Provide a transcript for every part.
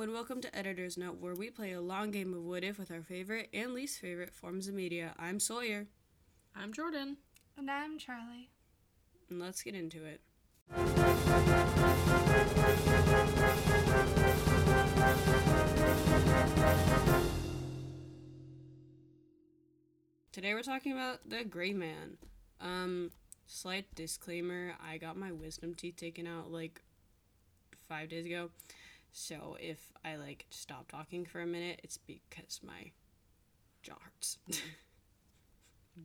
and welcome to Editor's Note, where we play a long game of What If with our favorite and least favorite forms of media. I'm Sawyer, I'm Jordan. And I'm Charlie. and let's get into it. Today we're talking about the Gray Man. Um, slight disclaimer: I got my wisdom teeth taken out like five days ago, so if I like stop talking for a minute, it's because my jaw hurts.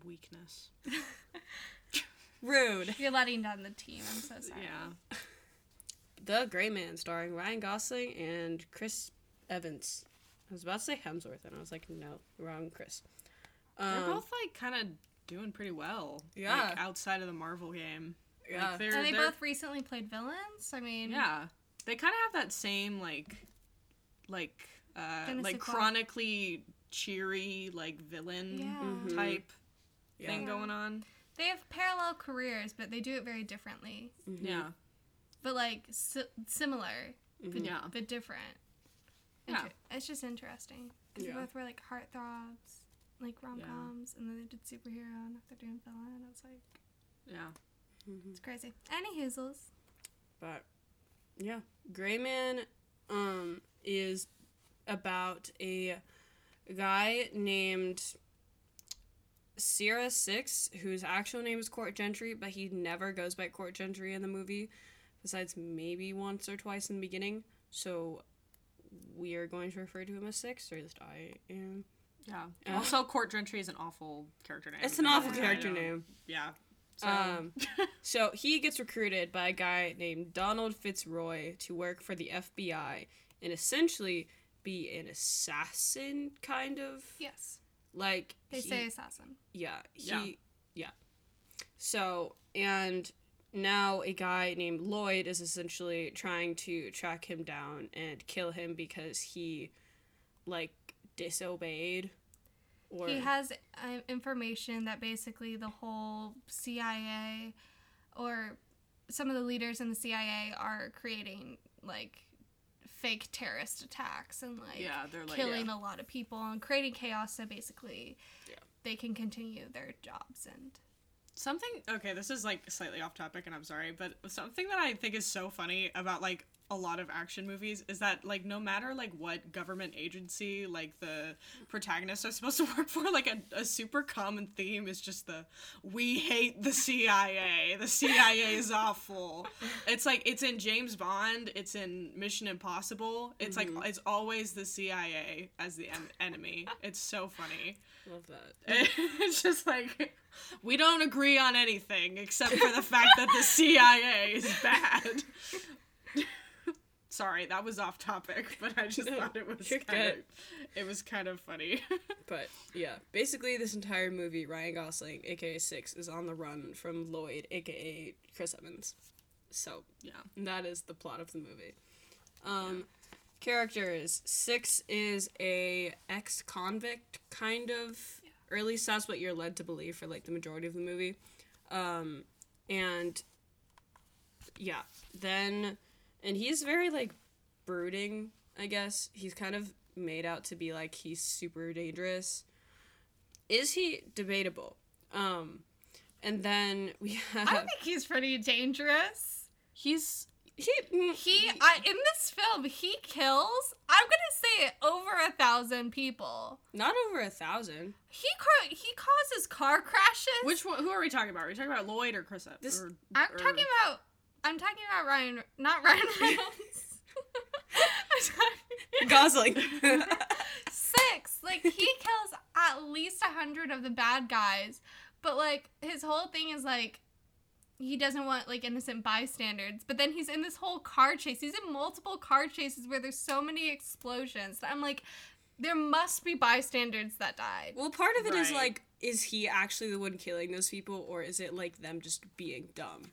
Weakness. Rude. You're letting down the team. I'm so sorry. Yeah. The Gray Man, starring Ryan Gosling and Chris Evans. I was about to say Hemsworth, and I was like, no, wrong, Chris. They're Um, both like kind of doing pretty well. Yeah. Like, outside of the Marvel game. Yeah. Like, they're, And they they're- both recently played villains. I mean, Yeah. They kind of have that same like, like, uh, like chronically cheery like villain Yeah. Mhm. type yeah. thing going on. They have parallel careers, but they do it very differently. Mhm. Yeah. But like si- similar, but, Mhm. Yeah. but different. Yeah. It's just interesting. 'Cause Yeah. They both were like heartthrobs, like rom coms, and then they did superhero, and now they're doing villain. It's like, Yeah. Mhm. it's crazy. Any Hoozles. But yeah, Gray Man um is about a guy named Sierra Six, whose actual name is Court Gentry, but he never goes by Court Gentry in the movie, besides maybe once or twice in the beginning. So we are going to refer to him as Six, or at least I am. Yeah. Uh, also, Court Gentry is an awful character name. It's an awful character name. Yeah. So, Um, so he gets recruited by a guy named Donald Fitzroy to work for the FBI and essentially be an assassin, kind of. Yes. Like They he- say assassin. yeah, he, Yeah. yeah. So and now a guy named Lloyd is essentially trying to track him down and kill him because he, like, disobeyed. Or He has uh, information that basically the whole CIA or some of the leaders in the CIA are creating like fake terrorist attacks and like yeah, they're like killing yeah. a lot of people and creating chaos so basically Yeah. they can continue their jobs and Something okay, this is like slightly off topic and I'm sorry, but something that I think is so funny about like a lot of action movies is that like no matter like what government agency like the protagonists are supposed to work for, like a, a super common theme is just the we hate the CIA. The CIA is awful. It's like it's in James Bond, it's in Mission Impossible. It's like mm-hmm. it's always the CIA as the en- enemy. It's so funny. love that. It's just like we don't agree on anything except for the fact that the CIA is bad. Sorry, that was off topic, but I just No, thought it was kind of it was kind of funny. But yeah, basically this entire movie, Ryan Gosling, aka Six, is on the run from Lloyd, aka Chris Evans. So yeah. that is the plot of the movie. Um, characters Six is a ex-convict kind of, or at least that's what you're led to believe for like the majority of the movie. Um, and yeah, then and he's very like brooding. I guess he's kind of made out to be like he's super dangerous. Is he debatable? Um, and then we have I think he's pretty dangerous. He's he mm, He I, in this film he kills I'm gonna say over a thousand people. not over a thousand. He car- he causes car crashes. which one? Who are we talking about? Are we talking about Lloyd or Chris? This- or, I'm or- talking about. I'm talking about Ryan, not Ryan Reynolds. Gosling. six. Like he kills at least a hundred of the bad guys, but like his whole thing is like he doesn't want like innocent bystanders. But then he's in this whole car chase. He's in multiple car chases where there's so many explosions. That I'm like, there must be bystanders that died. well, part of it is Right. like, is he actually the one killing those people, or is it like them just being dumb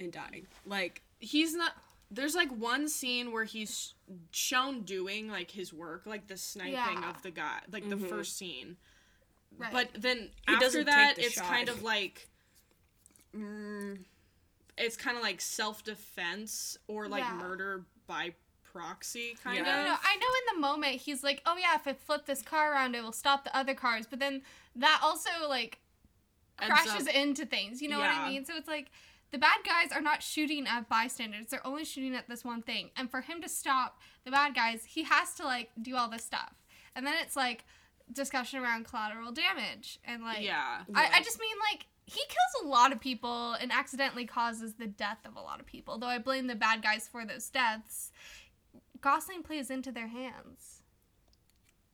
and dying? Like, he's not there's like one scene where he's shown doing like his work like the sniping Yeah. of the guy like the first scene Right. but then He after that the it's shot. kind of like mm, it's kind of like self-defense or like Yeah. murder by proxy kind Yeah. No, no, of. I know in the moment he's like, oh yeah, if I flip this car around, it will stop the other cars. But then that also like crashes up- into things. You know what I mean? So it's like the bad guys are not shooting at bystanders; they're only shooting at this one thing. And for him to stop the bad guys, he has to like do all this stuff. And then it's like discussion around collateral damage and like yeah. I, I just mean like he kills a lot of people and accidentally causes the death of a lot of people. Though I blame the bad guys for those deaths. Gosling plays into their hands.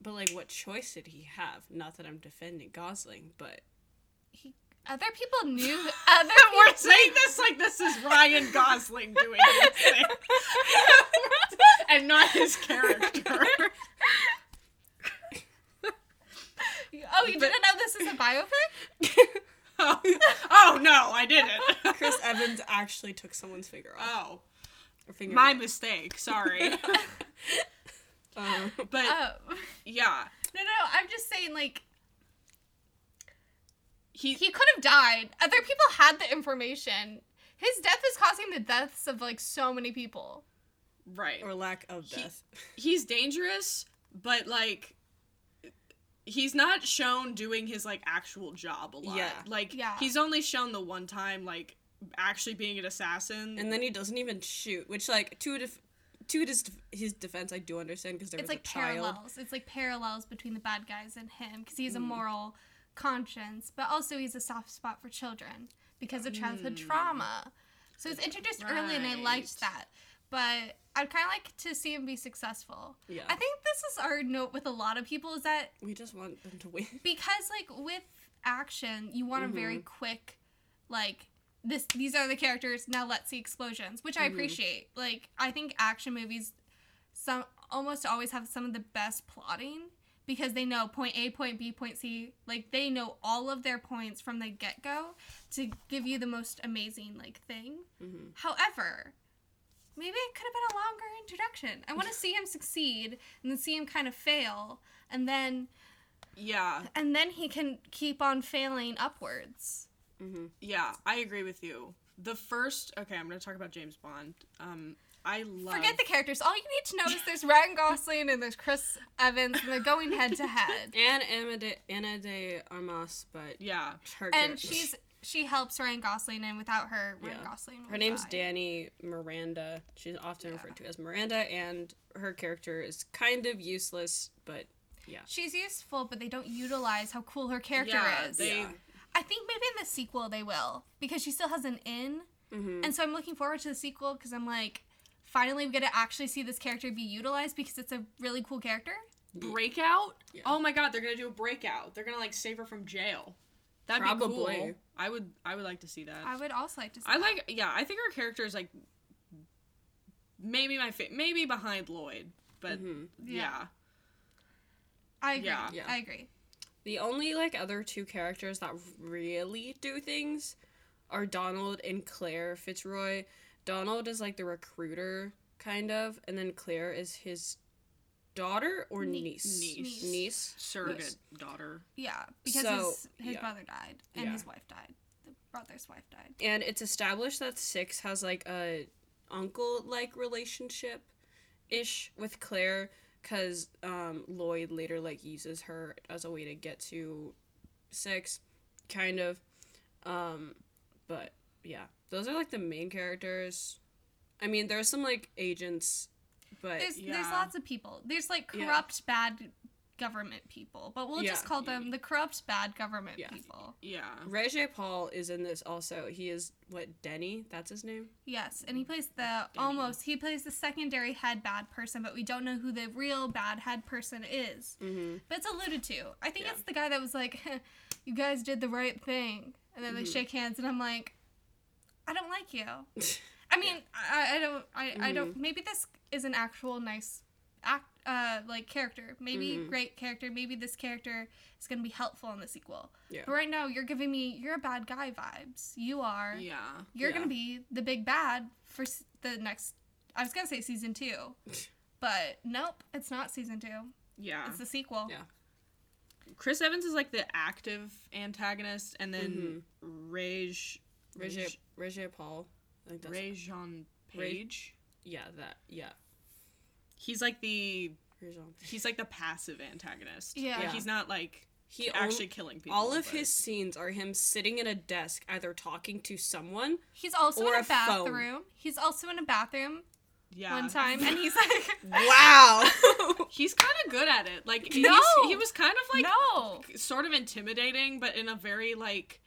But like, what choice did he have? Not that I'm defending Gosling, but Other people knew. Other We're saying this like this is Ryan Gosling doing this thing. and not his character. oh, you didn't know this is a biopic? Oh, oh no, I didn't. Chris Evans actually took someone's finger off. Oh, finger my mistake. Sorry. Um, But Oh. yeah, No, no, I'm just saying like he he could have died. Other people had the information. His death is causing the deaths of like so many people. right. or lack of He- death. He's dangerous, but like he's not shown doing his like actual job a lot. Yeah. Like Yeah. he's only shown the one time like actually being an assassin. And then he doesn't even shoot, which like to a def- to his his defense, I do understand because there it's was like a child. parallels. It's like parallels between the bad guys and him because he's a Mm. moral conscience, but also he's a soft spot for children because of childhood Mm. trauma. So it's introduced early, and I liked that. But I'd kind of like to see him be successful. Yeah, I think this is our note with a lot of people is that we just want them to win. because like with action, you want a very Mm-hmm. quick, like this. These are the characters. Now let's see explosions, which I Mhm. appreciate. Like I think action movies, some almost always have some of the best plotting because they know point A, point B, point C. Like they know all of their points from the get go to give you the most amazing like thing. hmm However, maybe it could have been a longer introduction. I want to see him succeed and then see him kind of fail and then yeah, and then he can keep on failing upwards. hmm yeah, I agree with you. The first okay, I'm gonna talk about James Bond. Um, I love Forget the characters. All you need to know is there's Ryan Gosling and there's Chris Evans and they're going head to head. And Ana de, Ana de Armas, but yeah. her And char- she's she helps Ryan Gosling and without her, Ryan Yeah. Gosling. her name's die. Dani Miranda. She's often Yeah. referred to as Miranda, and her character is kind of useless, but yeah, She's useful, but they don't utilize how cool her character Yeah, is. they Yeah. I think maybe in the sequel they will because she still has an in, hmm and so I'm looking forward to the sequel because I'm like, finally we get to actually see this character be utilized because it's a really cool character. breakout. Yeah. Oh my god, they're gonna do a breakout. They're gonna like save her from jail. That'd be cool. I would I would like to see that. I would also like to see. I that. like yeah, I think her character is like maybe my fa- maybe behind Lloyd, but Mhm. Yeah. yeah. I agree. Yeah. Yeah. I agree. The only like other two characters that really do things are Donald and Claire Fitzroy. Donald is like the recruiter kind of, and then Claire is his daughter or Nie- niece. niece. Niece. Surrogate Yes. daughter. Yeah, because So, his, his yeah. brother died and Yeah. his wife died. The brother's wife died. And it's established that Six has like a uncle like relationship ish with Claire because um, Lloyd later like uses her as a way to get to Six, kind of. Um, but yeah, those are like the main characters. I mean, there's some like agents, but There's there's lots of people. There's like Yeah. corrupt bad government people, but we'll just call them the corrupt bad government Yeah. people. Yeah. Regé Paul is in this also. He is what Denny? That's his name. Yes, and he plays the almost he plays the secondary head bad person, but we don't know who the real bad head person is. Mm-hmm. But it's alluded to. I think Yeah. it's the guy that was like, "You guys did the right thing," and then they Mhm. shake hands, and I'm like, "I don't like you." I mean, I, I don't, I, I Mm-hmm. don't. Maybe this is an actual nice act, uh, like character. Maybe Mhm. great character. Maybe this character is gonna be helpful in the sequel. Yeah. But right now, you're giving me you're a bad guy vibes. You are. Yeah. You're Yeah. gonna be the big bad for the next. I was gonna say season two, but nope, it's not season two. Yeah. It's the sequel. Yeah. Chris Evans is like the active antagonist and then Rage Regé Regé Paul. I think that's Regé-Jean Page. yeah that yeah. he's like the he's like the passive antagonist. Yeah. Yeah. he's not like He actually only, killing people. all of but- his scenes are him sitting at a desk, either talking to someone. He's also Or in a a phone. bathroom. He's also in a bathroom yeah. one time, and he's like, Wow. He's kind of good at it. Like he's, No! he was kind of like no. sort of intimidating, but in a very like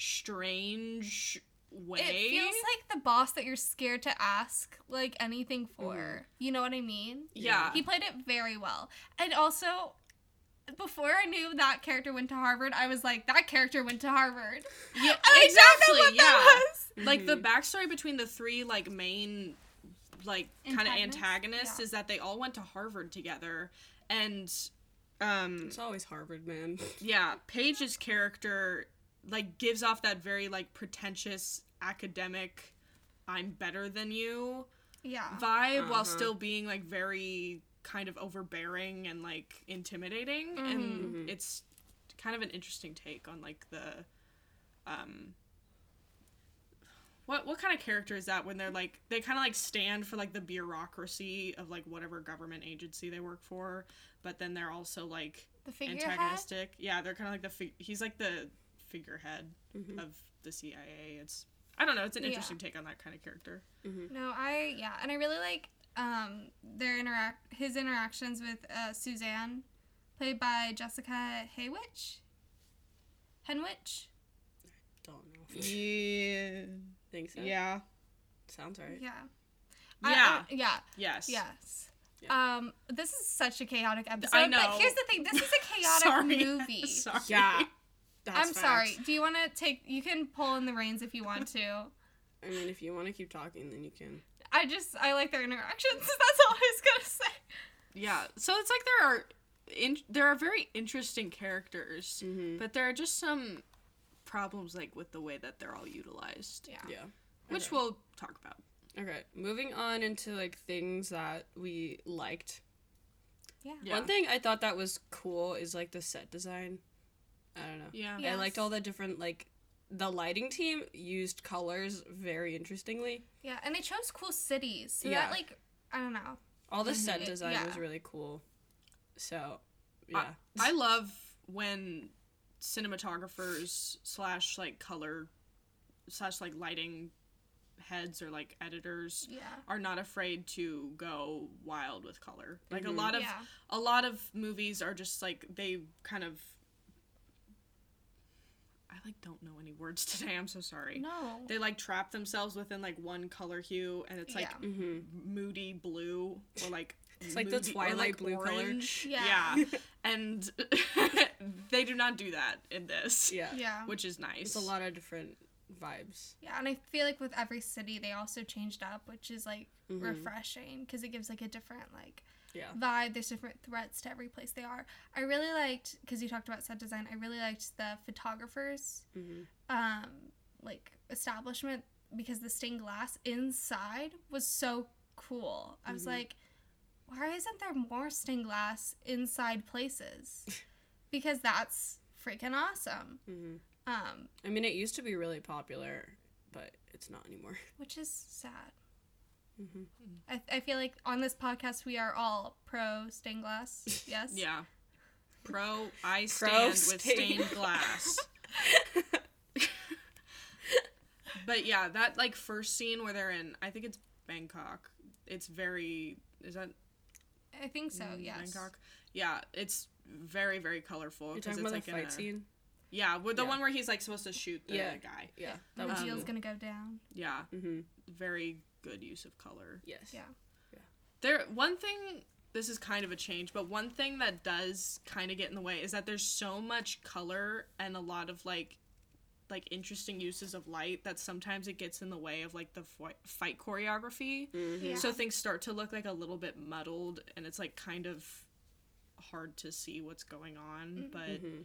strange way. It feels like the boss that you're scared to ask like anything for. You know what I mean? yeah. He played it very well. And also, before I knew that character went to Harvard, I was like, that character went to Harvard. yeah, I exactly. don't know what yeah. that was. Like the backstory between the three like main like kind of Antagonists? antagonists Yeah. is that they all went to Harvard together and um it's always Harvard, man. yeah, Page's character like gives off that very like pretentious academic I'm better than you Yeah. vibe while Uh-huh. still being like very kind of overbearing and like intimidating Mhm. and Mhm. it's kind of an interesting take on like the um what what kind of character is that when they're like they kind of like stand for like the bureaucracy of like whatever government agency they work for but then they're also like The figurehead. antagonistic yeah they're kind of like the fig- he's like the figurehead Mhm. of the CIA it's I don't know it's an Yeah. interesting take on that kind of character No, I yeah, and I really like um their interact his interactions with uh, Suzanne, played by Jessica Haywitch. Henwick. Don't know. yeah Think so? yeah Yeah. Sounds right. Yeah. I- I- yeah. Yes. Yes. Yeah. Um, this is such a chaotic episode. I know. But here's the thing: this is a chaotic Sorry. movie. Sorry. Yeah. That's I'm sorry. Do you want to take? You can pull in the reins if you want to. I mean, if you want to keep talking, then you can. I just I like their interactions. That's all I was gonna say. Yeah. So it's like there are in, there are very interesting characters, Mm-hmm. but there are just some problems like with the way that they're all utilized, Yeah. Yeah. which Okay. we'll talk about. Okay, moving on into like things that we liked. Yeah. Yeah. One thing I thought that was cool is like the set design. I don't know. Yeah. Yeah. I liked all the different like the lighting team used colors very interestingly. Yeah, and they chose cool cities. So Yeah. that like I don't know. All the set design yeah. was really cool. So, yeah. I love when cinematographers slash like color slash like lighting heads or like editors Yeah. are not afraid to go wild with color. Like a Mhm. lot of yeah. a lot of movies are just like they kind of I like don't know any words today. I'm so sorry. No. They like trap themselves within like one color hue and it's like Yeah. mm-hmm. moody blue or like It's like the moody- or, Twilight like, blue color. orange. Yeah. Yeah. and they do not do that in this. Yeah. yeah. Which is nice. It's a lot of different vibes. Yeah, and I feel like with every city they also changed up, which is like Mhm. refreshing because it gives like a different like Yeah. vibe. There's different threats to every place they are. I really liked because you talked about set design. I really liked the photographers, Mm-hmm. um, like establishment because the stained glass inside was so cool. I was Mhm. like, why isn't there more stained glass inside places? because that's freaking awesome. Mm-hmm. Um, I mean, it used to be really popular, but it's not anymore. which is sad. Mm-hmm. I, I feel like on this podcast we are all pro stained glass. Yes. Yeah. Pro I Pro stand with stained stained glass. But yeah, that like first scene where they're in I think it's Bangkok. It's very is that I think so. mm, Yes. Bangkok? Yeah, it's very very colorful You're 'cause talking it's about like the fight a- scene? Yeah, with the Yeah. one where he's like supposed to shoot the Yeah. guy. Yeah. The That was reveal's cool. gonna go down. Yeah, Mm-hmm. very good use of color. Yes. Yeah. Yeah. There one thing this is kind of a change, but one thing that does kind of get in the way is that there's so much color and a lot of like like interesting uses of light that sometimes it gets in the way of like the fi- fight choreography. Mm-hmm. Yeah. So things start to look like a little bit muddled and it's like kind of hard to see what's going on, Mhm. but Mm-hmm.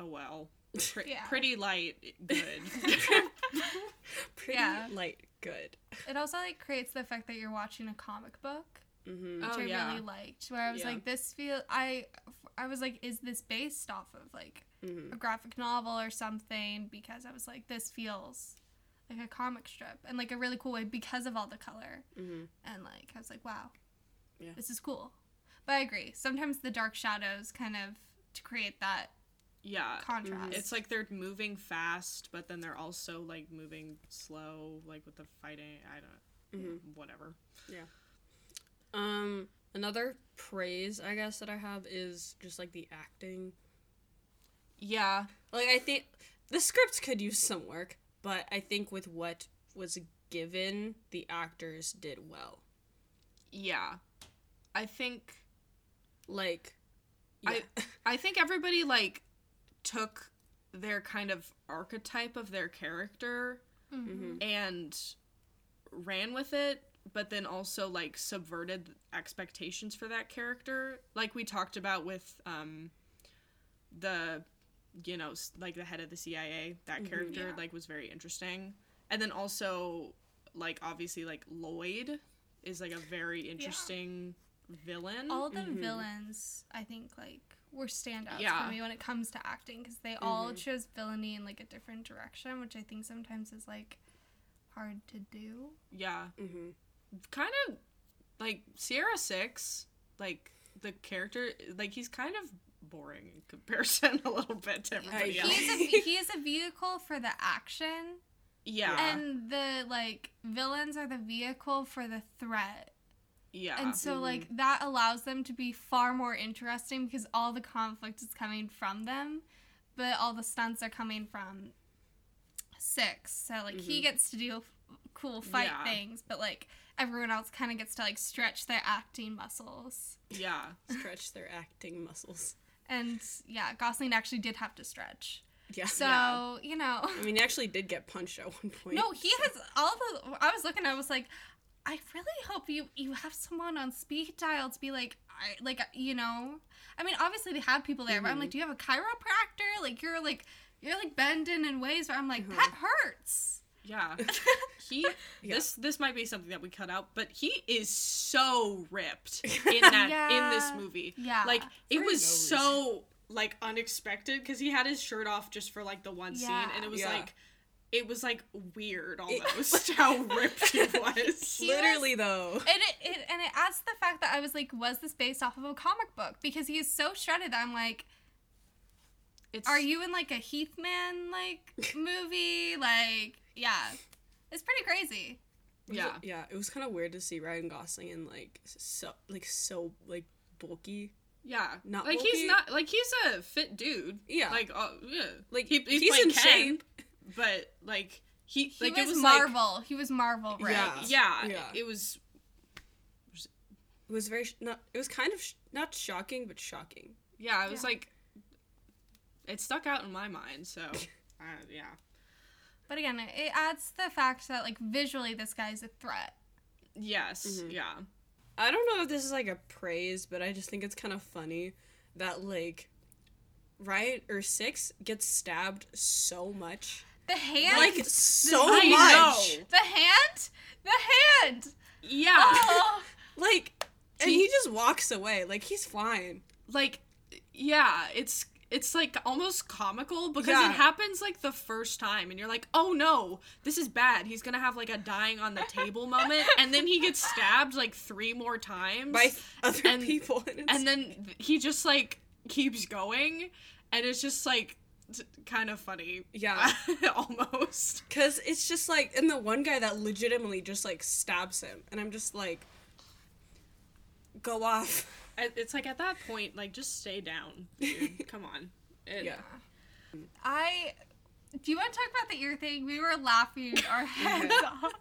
oh well. Pre- Yeah. Pretty light, good. Pretty Yeah. light, good. It also like creates the effect that you're watching a comic book, Mm-hmm. which Oh, I yeah. really liked. Where I was Yeah. like, this feel I I was like, is this based off of like Mm-hmm. a graphic novel or something? Because I was like, this feels like a comic strip and like a really cool way because of all the color Mm-hmm. and like I was like, wow. Yeah. this is cool. But I agree. Sometimes the dark shadows kind of to create that Yeah. contrast. It's like they're moving fast, but then they're also like moving slow, like with the fighting. I don't, Mhm. whatever. Yeah. Um, another praise I guess that I have is just like the acting. Yeah, Like I think the scripts could use some work, but I think with what was given, the actors did well. yeah. I think Like, I- I think everybody like took their kind of archetype of their character Mhm. and ran with it, but then also like subverted expectations for that character, like we talked about with um the you know like the head of the CIA. That Mhm. character Yeah. like was very interesting, and then also like obviously like Lloyd is like a very interesting villain. all the Mhm. villains i think like were standouts Yeah. for me when it comes to acting because they all Mhm. chose villainy in like a different direction which i think sometimes is like hard to do yeah, hmm kind of like Sierra Six, like the character, like he's kind of boring in comparison a little bit to everybody Yeah. else. he is a he is a vehicle for the action yeah, and the like villains are the vehicle for the threat yeah, and so Mhm. like that allows them to be far more interesting because all the conflict is coming from them but all the stunts are coming from six so like he Mhm. gets to do cool fight Yeah. things but like everyone else kind of gets to like stretch their acting muscles yeah, stretch their acting muscles. and yeah gosling actually did have to stretch Yeah. so Yeah. you know I mean, he actually did get punched at one point. No, he has all the. I was looking. I was like, I really hope you you have someone on speed dial to be like, I like you know. I mean, obviously they have people there, but I'm like, do you have a chiropractor? Like you're like you're like bending in ways where I'm like, Mhm. that hurts. yeah. He Yeah. this this might be something that we cut out, but he is so ripped in that in this movie. Yeah. Like it was no so like unexpected because he had his shirt off just for like the one scene, and it was Yeah. like. It was like weird It- almost how ripped he was. He Literally though. And it, it and it adds to the fact that I was like, was this based off of a comic book? Because he is so shredded that I'm like, It's are you in like a Heathman like movie? Like, yeah, it's pretty crazy. Yeah. it- yeah. It was kind of weird to see Ryan Gosling in like so like so like bulky. Yeah, Not like bulky? he's not like he's a fit dude. Yeah. like oh yeah, Like he, he's, he's in Ken, shape. But like he, He like was, it was like- Marvel. he was Marvel, right? Yeah. yeah, Yeah. it was It was very sh- not. It was kind of sh- not shocking, but shocking. yeah, it was Yeah. like it stuck out in my mind. So uh, yeah, But again, it, it adds the fact that like visually this guy's a threat. yes, Mhm. yeah, I don't know if this is like a praise, but I just think it's kind of funny that like Riot or Six gets stabbed so much. The hand, like so I much. know. the hand, the hand. yeah. Oh, Like and He- he just walks away. Like he's fine. like yeah, it's it's like almost comical because Yeah. it happens like the first time and you're like, "Oh no, this is bad. He's going to have like a dying on the table moment." And then he gets stabbed like 3 more times. By other And- people. And, and then he just like keeps going and it's just like t- kind of funny. yeah. almost. Cause it's just like and the one guy that legitimately just like stabs him. And I'm just like Go off. It's like at that point like just stay down. Dude. Come on. It- Yeah. I. Do you want to talk about the ear thing? We were laughing our heads off.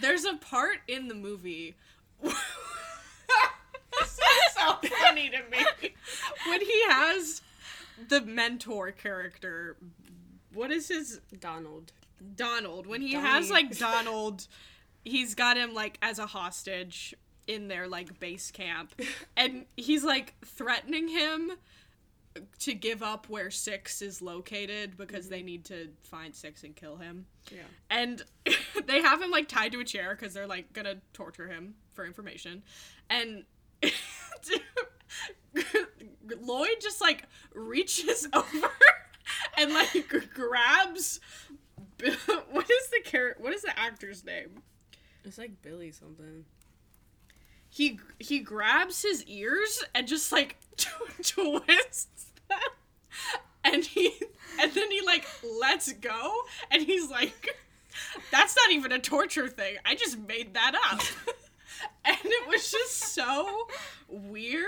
There's a part in the movie. this is so funny to me. When he has the mentor character, what is his Donald. Donald? When he Donnie. has like Donald, he's got him like as a hostage in their like base camp, and he's like threatening him to give up where Six is located because they mm-hmm. need to find Six and kill him Yeah. and they have him like tied to a chair because they're like gonna torture him for information and lloyd just like reaches over and like grabs what is the char- what is the actor's name? It's like Billy something. he he grabs his ears and just like twists them. And he and then he like lets go and he's like that's not even a torture thing. I just made that up and it was just so weird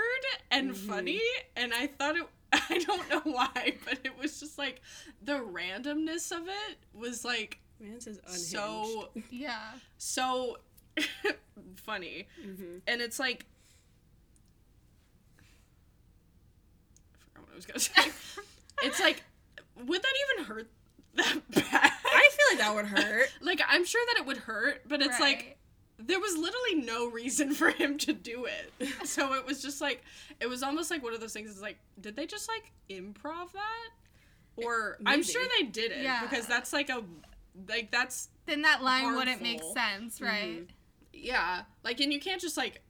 and funny and i thought it i don't know why but it was just like the randomness of it was like so Yeah. so funny Mhm. and it's like I forgot what I was gonna say. it's like, would that even hurt that bad? I feel like that would hurt. like I'm sure that it would hurt, but it's like Right. There was literally no reason for him to do it. So it was just like it was almost like one of those things. Is like, did they just like improv that? Or I'm sure they did it Yeah. because that's like a like that's then that line wouldn't make sense, mm-hmm. right? yeah like and you can't just like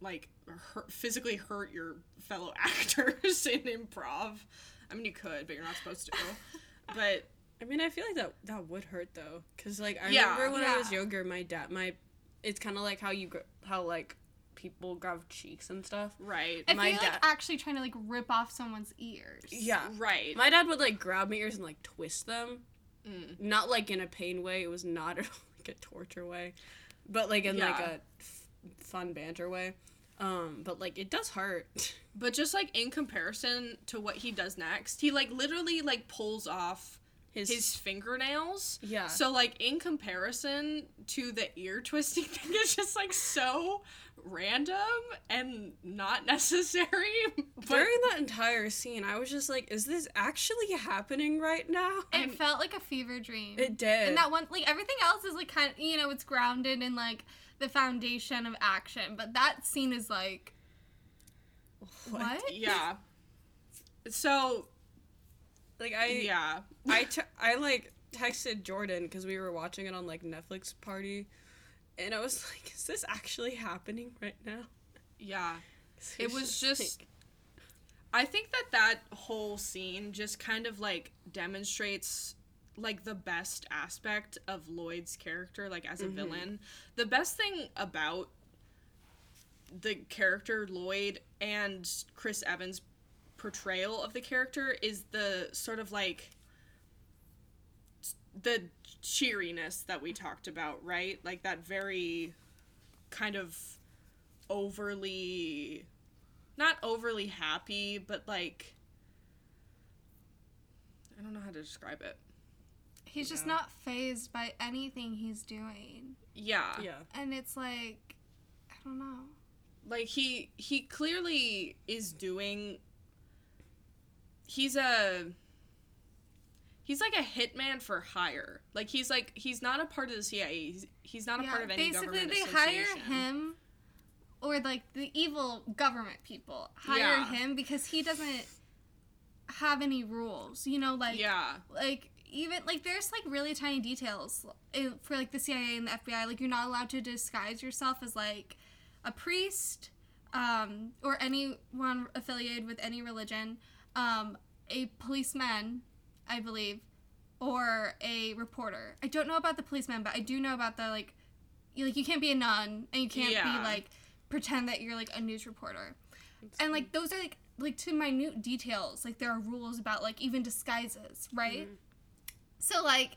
like hurt, physically hurt your fellow actors in improv i mean you could but you're not supposed to but I mean, I feel like that that would hurt though, cause like I Yeah. remember when I was younger, my dad, my, it's kind of like how you gr- how like people grab cheeks and stuff. right I My feel dad- like actually trying to like rip off someone's ears. Yeah, right my dad would like grab my ears and like twist them, Mm. not like in a pain way. It was not like a torture way, but like in like Yeah. a f- fun banter way. Um, but like it does hurt. but just like in comparison to what he does next he like literally like pulls off His, his fingernails yeah. so like in comparison to the ear twisting thing it's just like so random and not necessary but During that entire scene, I was just like, "Is this actually happening right now?" It I'm- felt like a fever dream. It did. and that one like everything else is like kind of you know it's grounded in like the foundation of action but that scene is like what, yeah so Like I, yeah I, t- I like texted Jordan because we were watching it on like Netflix party, and I was like, "Is this actually happening right now?" Yeah, It was just- like- I think that that whole scene just kind of like demonstrates like the best aspect of Lloyd's character like as a mm-hmm. villain. The best thing about the character Lloyd and Chris Evans portrayal of the character is the sort of like the cheeriness that we talked about, right? Like that very kind of overly not overly happy, but like I don't know how to describe it. he's just Yeah. not fazed by anything he's doing Yeah. yeah, and it's like i don't know Like he he clearly is doing he's a he's like a hitman for hire. Like he's like he's not a part of the CIA. He's, he's not a Yeah, part of any basically government they hire him or like the evil government people hire Yeah. him because he doesn't have any rules you know like Yeah. like even like there's like really tiny details for like the CIA and the FBI like you're not allowed to disguise yourself as like a priest um or anyone affiliated with any religion um a policeman I believe or a reporter. I don't know about the policeman but I do know about the like you like you can't be a nun and you can't Yeah. be like pretend that you're like a news reporter. And like those are like like to minute details. Like there are rules about like even disguises right? So like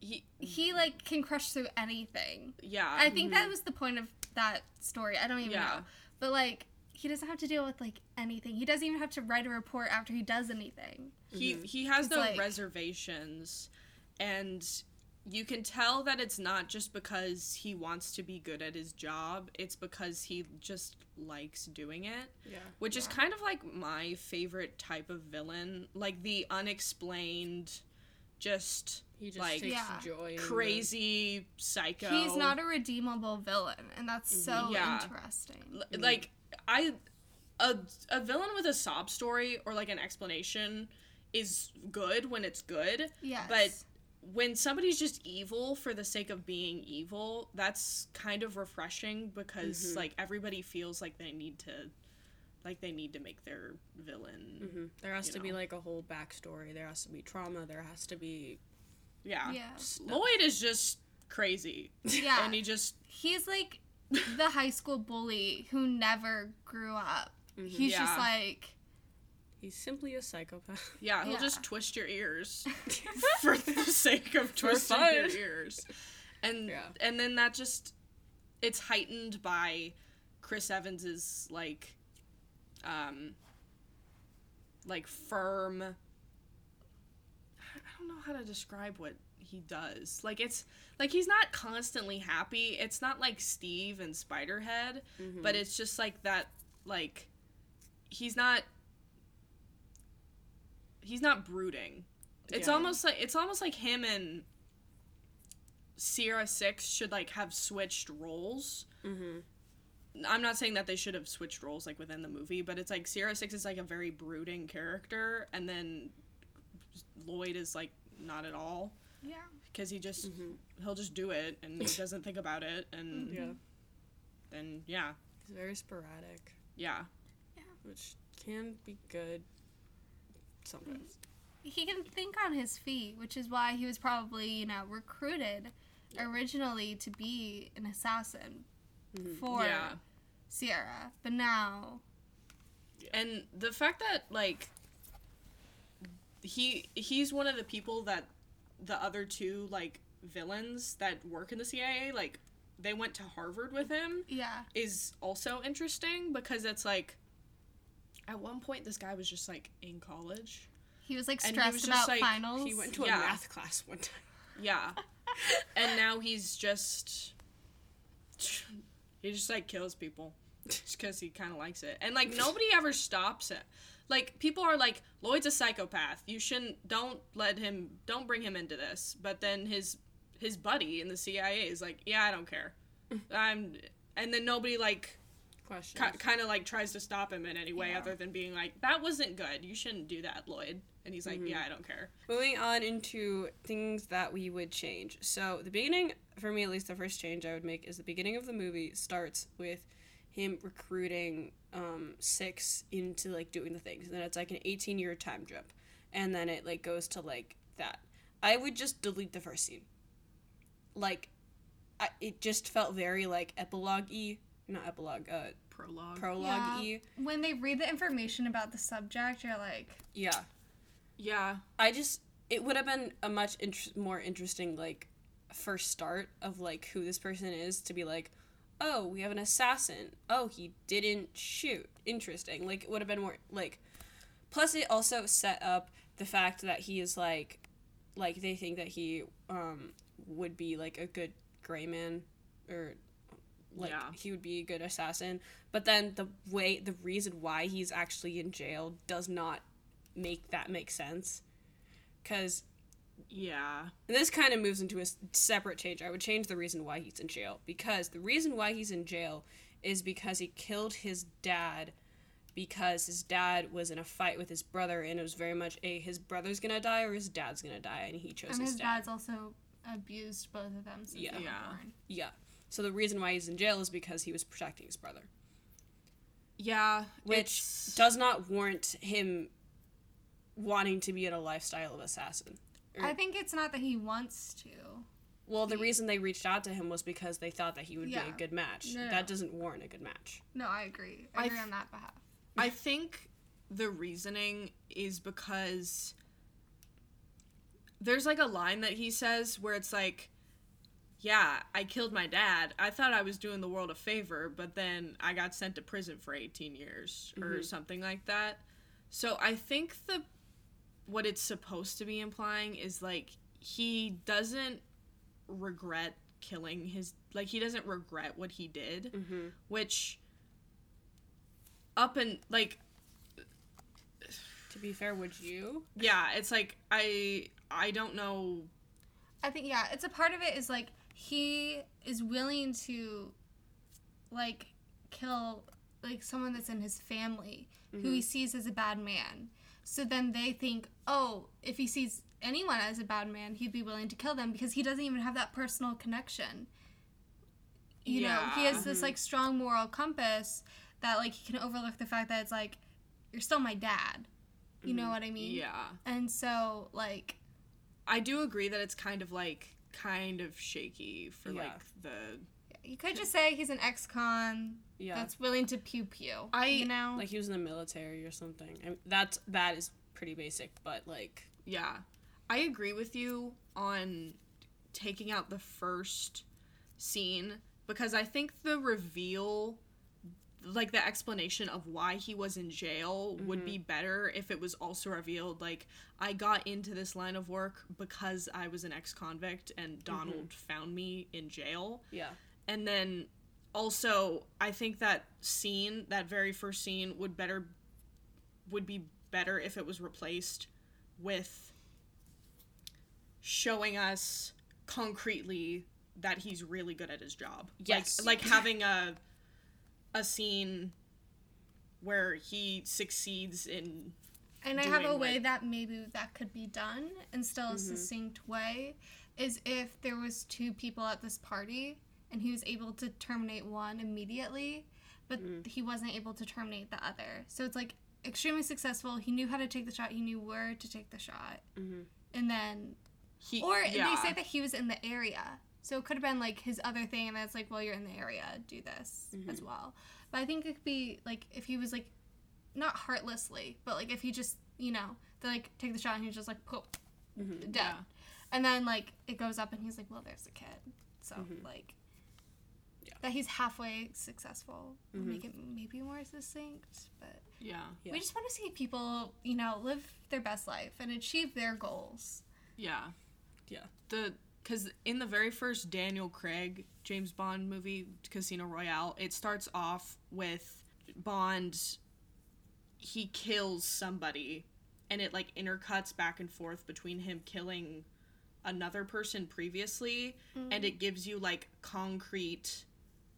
He he like can crush through anything. Yeah. i think that was the point of that story. I don't even Yeah. know. But like he doesn't have to deal with like anything he doesn't even have to write a report after he does anything he mm-hmm. he has It's no like- reservations and you can tell that it's not just because he wants to be good at his job it's because he just likes doing it yeah. which is kind of like my favorite type of villain like the unexplained just He just Like, takes Yeah. joy. in the- crazy psycho he's not a redeemable villain and that's mm-hmm. so Yeah. interesting L- like i a, a villain with a sob story or like an explanation is good when it's good yes but when somebody's just evil for the sake of being evil, that's kind of refreshing because Mhm. like everybody feels like they need to like they need to make their villain. Mhm. There has you to be like a whole backstory. There has to be trauma. There has to be Yeah. yeah stuff. Lloyd is just crazy. yeah And he just he's like the high school bully who never grew up. He's just like He's simply a psychopath. Yeah, he'll Yeah. just twist your ears for the sake of twisting your ears. And Yeah. and then that just it's heightened by Chris Evans's like um like firm I don't know how to describe what he does. Like it's like he's not constantly happy. It's not like Steve and Spiderhead, but it's just like that like he's not he's not brooding. It's Yeah. almost like it's almost like him and Sierra Six should like have switched roles. Mm-hmm. I'm not saying that they should have switched roles like within the movie, but it's like Sierra Six is like a very brooding character, and then Lloyd is like not at all yeah. because he just mm-hmm. he'll just do it and he doesn't think about it, and Yeah. then yeah, He's very sporadic, yeah, Yeah. which can be good sometimes. He can think on his feet, which is why he was probably, you know, recruited originally to be an assassin mm-hmm. for yeah. Sierra. But now and the fact that like he he's one of the people that the other two like villains that work in the CIA like they went to Harvard with him yeah. is also interesting because it's like at one point this guy was just like in college He was like stressed was just, about like, finals. He went to a math class one time. yeah and now he's just he just like kills people just because he kind of likes it and like nobody ever stops it like people are like lloyd's a psychopath you shouldn't don't let him don't bring him into this but then his his buddy in the cia is like yeah i don't care i'm and then nobody like Questions. ki- kind of like tries to stop him in any way Yeah. other than being like that wasn't good you shouldn't do that lloyd and he's like Mm-hmm. yeah i don't care Moving on into things that we would change. So the beginning, for me at least, the first change I would make is the beginning of the movie starts with him recruiting um, Six into like doing the things, and then it's like an eighteen year time jump, and then it like goes to like that. I would just delete the first scene. Like, I, it just felt very like epilogue y, not epilogue, uh, prologue prologue y. When they read the information about the subject, you're like, Yeah. yeah I just it would have been a much int- more interesting like first start of like who this person is to be like, oh, we have an assassin. Oh, he didn't shoot. Interesting. Like it would have been more like. Plus, it also set up the fact that he is like, like they think that he um would be like a good gray man, or like Yeah. he would be a good assassin. But then the way the reason why he's actually in jail does not make that make sense because yeah and this kind of moves into a separate change i would change the reason why he's in jail because the reason why he's in jail is because he killed his dad because his dad was in a fight with his brother and it was very much a his brother's gonna die or his dad's gonna die and he chose and his, his dad dad's also abused both of them since Yeah. they Yeah. born. yeah so the reason why he's in jail is because he was protecting his brother yeah which it's- does not warrant him wanting to be in a lifestyle of assassin I mm. think it's not that he wants to. Well, the He- reason they reached out to him was because they thought that he would be a good match. No, no, That no. doesn't warrant a good match. No, I agree. I I agree th- on that behalf. I think the reasoning is because there's like a line that he says where it's like, Yeah, I killed my dad. I thought I was doing the world a favor, but then I got sent to prison for 18 years or mm-hmm. something like that. So I think the what it's supposed to be implying is like he doesn't regret killing his like he doesn't regret what he did, Mm-hmm. which up and like To be fair, would you? yeah it's like i i don't know I think yeah, it's a part of it is like he is willing to like kill like someone that's in his family who he sees as a bad man. So then they think, "Oh, if he sees anyone as a bad man, he'd be willing to kill them because he doesn't even have that personal connection." You know, he Yeah. has this like strong moral compass that like he can overlook the fact that it's like you're still my dad. You know mm-hmm. what I mean? yeah And so like i do agree that it's kind of like kind of shaky for Yeah. like the Yeah. You could just say he's an ex-con Yeah. that's willing to pew pew. I- you know. like he was in the military or something. I that's that is pretty basic, but like Yeah. I agree with you on taking out the first scene because I think the reveal like the explanation of why he was in jail would be mm-hmm. better if it was also revealed like I got into this line of work because I was an ex-convict and Donald mm-hmm. found me in jail yeah. And then also i think that scene that very first scene would better would be better if it was replaced with showing us concretely that he's really good at his job Yes. like, like having a a scene where he succeeds in And I have a way like- that maybe that could be done in still a mm-hmm. succinct way is if there was two people at this party and he was able to terminate one immediately, but hmm. he wasn't able to terminate the other. So it's like extremely successful. He knew how to take the shot. He knew where to take the shot. Mhm. And then he or yeah. they say that he was in the area. So it could have been like his other thing, and it's like, well, you're in the area, do this as mm-hmm. well. But I think it could be like if he was like, not heartlessly, but like if he just, you know, they like take the shot and he's just like, poop, mm-hmm. dead. Yeah. And then like it goes up and he's like, well, there's a kid. So mm-hmm. like, Yeah. That he's halfway successful will make it mm-hmm. maybe more succinct. But yeah Yeah. we just want to see people, you know, live their best life and achieve their goals. Yeah. Yeah. The because in the very first Daniel Craig James Bond movie, Casino Royale, it starts off with Bond. He kills somebody, and it like intercuts back and forth between him killing another person previously, and mm-hmm. it gives you like concrete,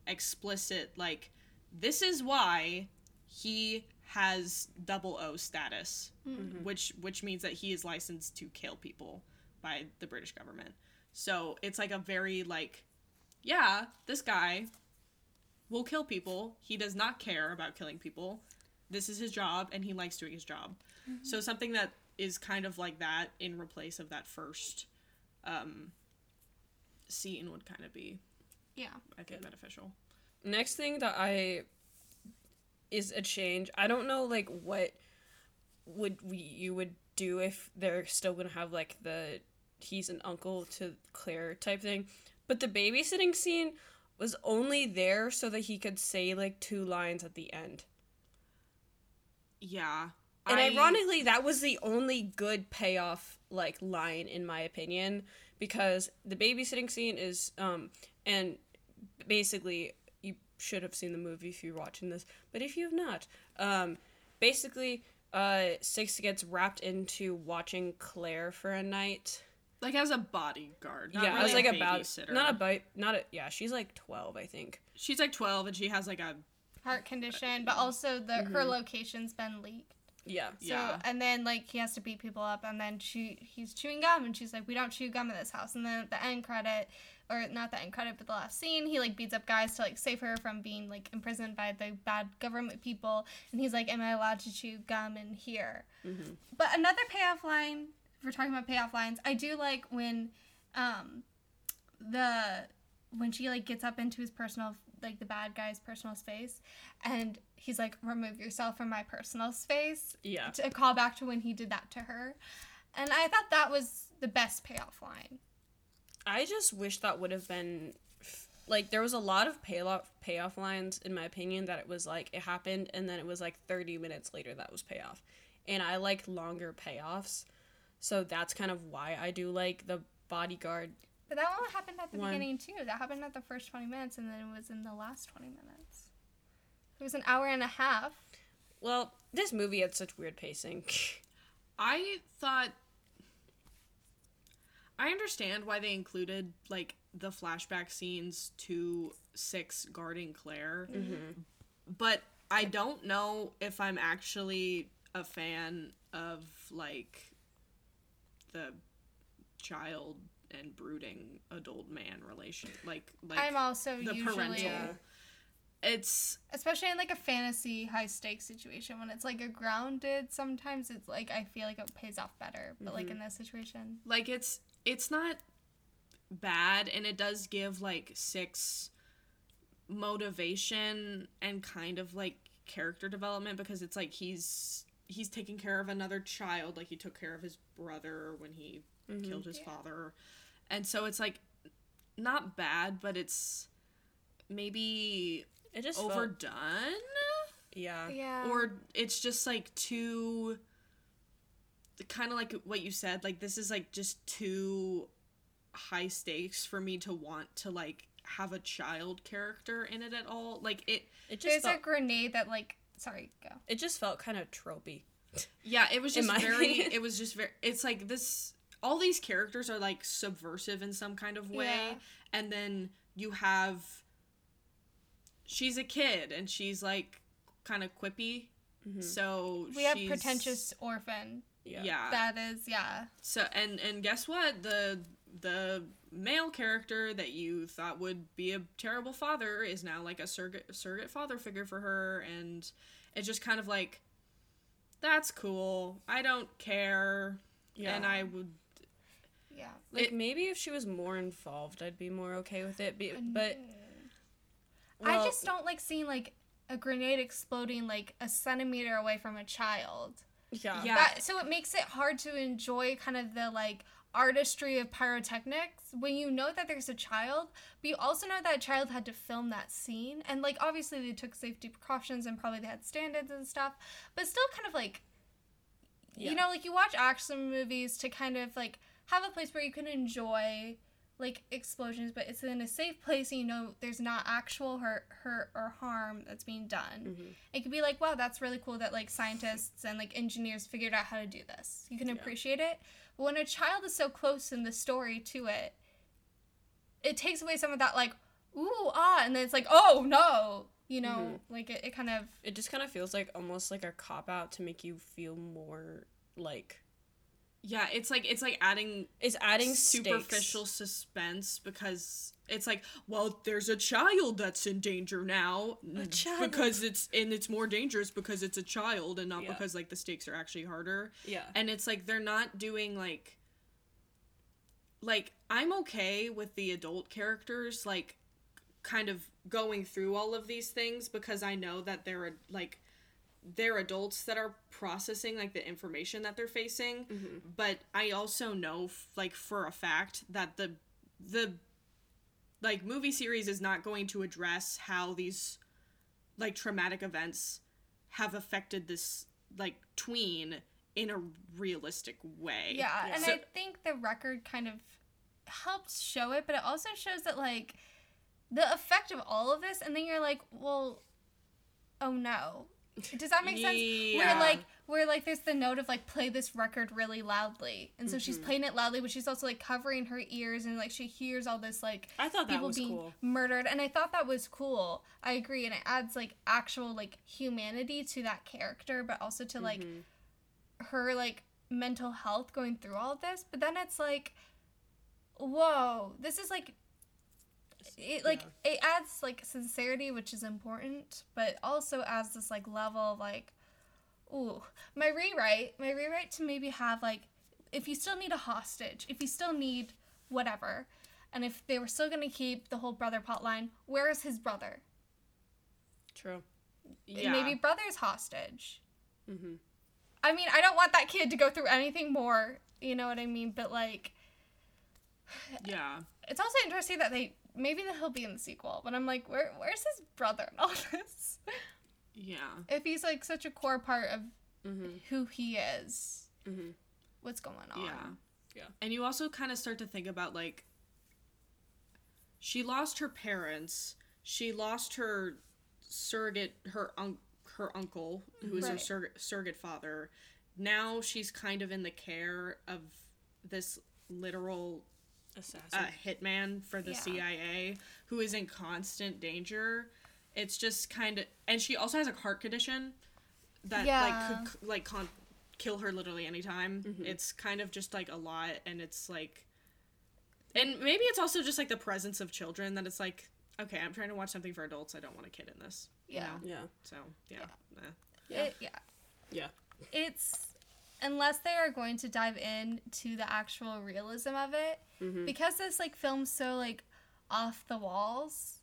explicit like this is why he has double O status, which which means that he is licensed to kill people by the British government. So it's like a very like, yeah, this guy will kill people. He does not care about killing people. This is his job, and he likes doing his job. So something that is kind of like that in replace of that first um, scene would kind of be, Yeah. I think, beneficial. Next thing that I is a change. I don't know like what would we you would do if they're still gonna have like the he's an uncle to Claire type thing. But the babysitting scene was only there so that he could say like two lines at the end. Yeah. And I- ironically, that was the only good payoff like line in my opinion because the babysitting scene is um and basically you should have seen the movie if you're watching this, but if you have not, um basically uh Six gets wrapped into watching Claire for a night. like as a bodyguard. Not yeah, really I was like a about babysitter. not a bite, not a yeah. She's like twelve, I think. She's like twelve, and she has like a heart condition, but also the her location's been leaked. Yeah, So Yeah. and then like he has to beat people up, and then she he's chewing gum, and she's like, "We don't chew gum in this house." And then at the end credit, or not the end credit, but the last scene, he like beats up guys to like save her from being like imprisoned by the bad government people, and he's like, "Am I allowed to chew gum in here?" But another payoff line. If we're talking about payoff lines, I do like when, um, the when she like gets up into his personal like the bad guy's personal space and he's like remove yourself from my personal space yeah. to call back to when he did that to her and i thought that was the best payoff line I just wish that would have been like there was a lot of payoff payoff lines in my opinion that it was like it happened and then it was like 30 minutes later that was payoff. And I like longer payoffs. So that's kind of why I do like the bodyguard. but that one happened at the One. beginning too that happened at the first 20 minutes and then it was in the last 20 minutes it was an hour and a half Well, this movie had such weird pacing. I thought I understand why they included like the flashback scenes to Six guarding Claire. Mm-hmm. But I don't know if I'm actually a fan of like the child and brooding adult man relation like like i'm also the usually parental it's especially in like a fantasy high stakes situation when it's like a grounded sometimes it's like i feel like it pays off better but like mm-hmm. in this situation. Like it's it's not bad and it does give like six motivation and kind of like character development because it's like he's he's taking care of another child like he took care of his brother when he mm-hmm. killed his Yeah. father. And so it's like not bad but it's maybe It just felt- overdone yeah. Yeah. or it's just like too kind of like what you said like this is like just too high stakes for me to want to like have a child character in it at all like it It just There's felt, a grenade that like sorry, go. it just felt kind of tropey. yeah it was just my very opinion. it was just very it's like this all these characters are like subversive in some kind of way Yeah. and then you have she's a kid and she's like kind of quippy mm-hmm. so We have pretentious orphan. Yeah. yeah That is, yeah. So and and guess what? The the male character that you thought would be a terrible father is now like a surrogate surrogate father figure for her and it's just kind of like that's cool. I don't care. Yeah. And I would Yeah. Like It- maybe if she was more involved, I'd be more okay with it. Be, but I just don't like seeing like a grenade exploding like a centimeter away from a child. yeah. Yeah. That so it makes it hard to enjoy kind of the like artistry of pyrotechnics when you know that there's a child, but you also know that child had to film that scene. And like obviously they took safety precautions and probably they had standards and stuff, but still kind of like Yeah. you know, like you watch action movies to kind of like have a place where you can enjoy like explosions, but it's in a safe place and you know there's not actual hurt, hurt or harm that's being done. Mhm. It could be like, wow, that's really cool that like scientists and like engineers figured out how to do this. You can Yeah. appreciate it. But when a child is so close in the story to it, it takes away some of that like, ooh, ah, and then it's like, oh no. You know, like it, it kind of It just kind of feels like almost like a cop out to make you feel more like yeah, it's like it's like adding it's adding superficial stakes. suspense because it's like, well, there's a child that's in danger now A mm, child. because it's and it's more dangerous because it's a child and not Yeah. because like the stakes are actually harder. Yeah. and it's like they're not doing like like i'm okay with the adult characters like kind of going through all of these things because i know that they're like they're adults that are processing like the information that they're facing mm-hmm. but i also know f- like for a fact that the the like movie series is not going to address how these like traumatic events have affected this like tween in a realistic way. Yeah, Yeah. and So- I think the record kind of helps show it, but it also shows that like the effect of all of this, and then you're like, well, oh no. Does that make sense? Yeah. Where like where like there's the note of like play this record really loudly, and so she's Mm-hmm. playing it loudly, but she's also like covering her ears, and like she hears all this like I thought that people was being cool. murdered, and I thought that was cool. I agree, and it adds like actual like humanity to that character, but also to like Mhm. her like mental health going through all of this but then it's like whoa this is like it like it adds like sincerity which is important but also adds this like level of like ooh my rewrite my rewrite to maybe have like if you still need a hostage if you still need whatever and if they were still going to keep the whole brother plot line where is his brother True. yeah. maybe brother's hostage Mhm. I mean, I don't want that kid to go through anything more. You know what I mean? But like, yeah. it's also interesting that they maybe that he'll be in the sequel. But I'm like, where where's his brother in all this? Yeah. if he's like such a core part of Mhm. who he is, Mhm. what's going on? Yeah. Yeah. And you also kind of start to think about like she lost her parents, she lost her surrogate her un- her uncle who is her Right. surrogate surrogate father. Now she's kind of in the care of this literal Assassin. uh, hitman for the Yeah. CIA who is in constant danger. It's just kind of, and she also has a heart condition that Yeah. like could like con- kill her literally anytime. Mhm. It's kind of just like a lot, and it's like, and maybe it's also just like the presence of children that it's like, okay, I'm trying to watch something for adults. I don't want a kid in this. you Yeah. know? yeah. So yeah. eh. Yeah. It- yeah. Yeah. It's unless they are going to dive in to the actual realism of it, Mhm. because this like film's so like off the walls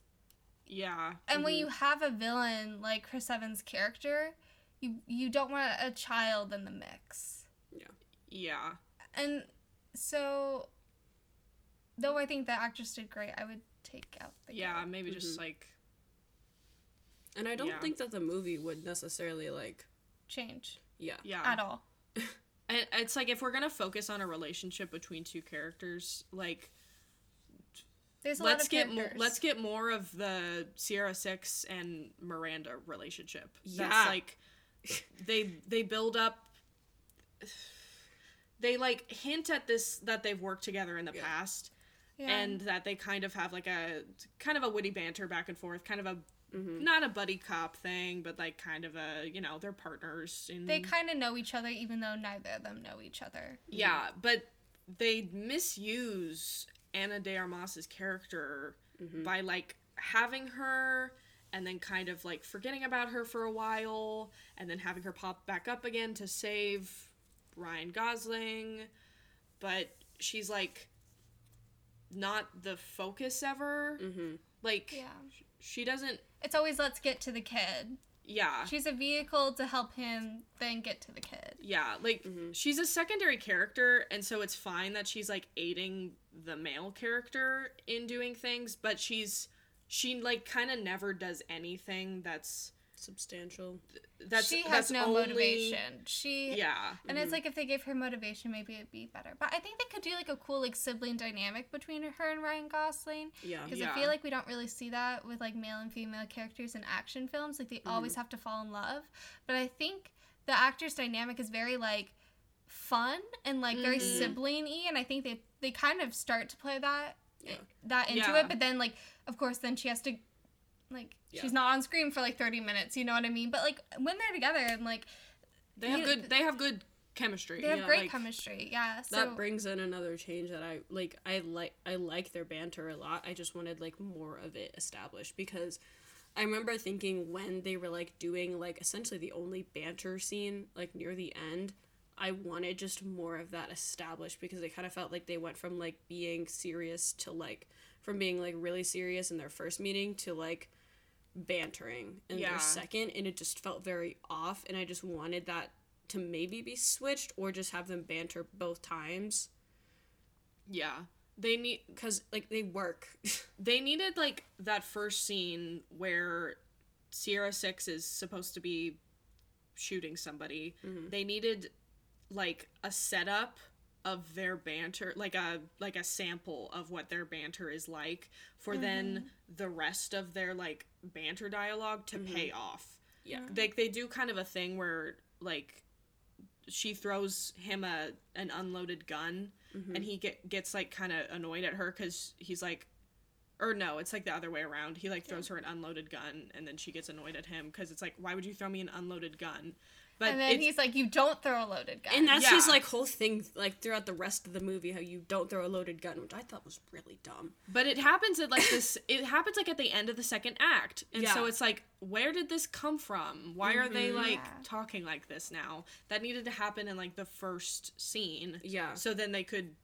Yeah. And when Mhm. you have a villain like Chris Evans' character, you you don't want a child in the mix. Yeah. Yeah. And so though I think the actress did great, I would take out the Yeah, kid. maybe just Mhm. like And I don't Yeah. think that the movie would necessarily like change yeah. yeah. at all. And it's like if we're gonna focus on a relationship between two characters, like There's a let's get more let's get more of the Sierra Six and Miranda relationship. Yeah. That's like they they build up they like hint at this that they've worked together in the Yeah. past yeah. and that they kind of have like a kind of a witty banter back and forth, kind of a Mhm. not a buddy cop thing, but like kind of a you know they're partners in they kind of know each other even though neither of them know each other. yeah, but they misuse Ana de Armas's character Mhm. by like having her and then kind of like forgetting about her for a while and then having her pop back up again to save Ryan Gosling, but she's like not the focus ever. Mhm. Like Yeah. she doesn't It's always let's get to the kid. yeah. She's a vehicle to help him then get to the kid. Yeah, like Mhm. she's a secondary character, and so it's fine that she's like aiding the male character in doing things, but she's she like kind of never does anything that's Substantial. that's she has that's no only- motivation. She Yeah, And Mhm. it's like if they gave her motivation, maybe it'd be better. But I think they could do like a cool like sibling dynamic between her and Ryan Gosling Yeah. because Yeah. I feel like we don't really see that with like male and female characters in action films. Like they always have to fall in love. But I think the actors' dynamic is very like fun and like very Mhm. sibling-y, and I think they they kind of start to play that Yeah. that into Yeah. it. But then like of course then she has to like Yeah. she's not on screen for like 30 minutes you know what i mean but like when they're together and like they have You- good they have good chemistry. They have great Like, chemistry. Yeah. So that brings in another change that I like. I like I like their banter a lot. I just wanted like more of it established because I remember thinking when they were like doing like essentially the only banter scene like near the end. I wanted just more of that established because it kind of felt like they went from like being serious to like from being like really serious in their first meeting to like bantering in Yeah. their second and it just felt very off and I just wanted that to maybe be switched or just have them banter both times yeah. They need because like they work they needed like that first scene where Sierra Six is supposed to be shooting somebody. Mhm. They needed like a setup of their banter, like a like a sample of what their banter is like for then the rest of their like banter dialogue to pay off. yeah. They they do kind of a thing where like she throws him a an unloaded gun Mhm. and he get, gets like kind of annoyed at her because he's like or no it's like the other way around. He like throws her an unloaded gun and then she gets annoyed at him because it's like why would you throw me an unloaded gun but and then he's like, "You don't throw a loaded gun." and that's his like whole thing like throughout the rest of the movie how you don't throw a loaded gun which i thought was really dumb but it happens at like this it happens like at the end of the second act and so it's like where did this come from why are they Mhm. like Yeah. talking like this now that needed to happen in like the first scene yeah so then they could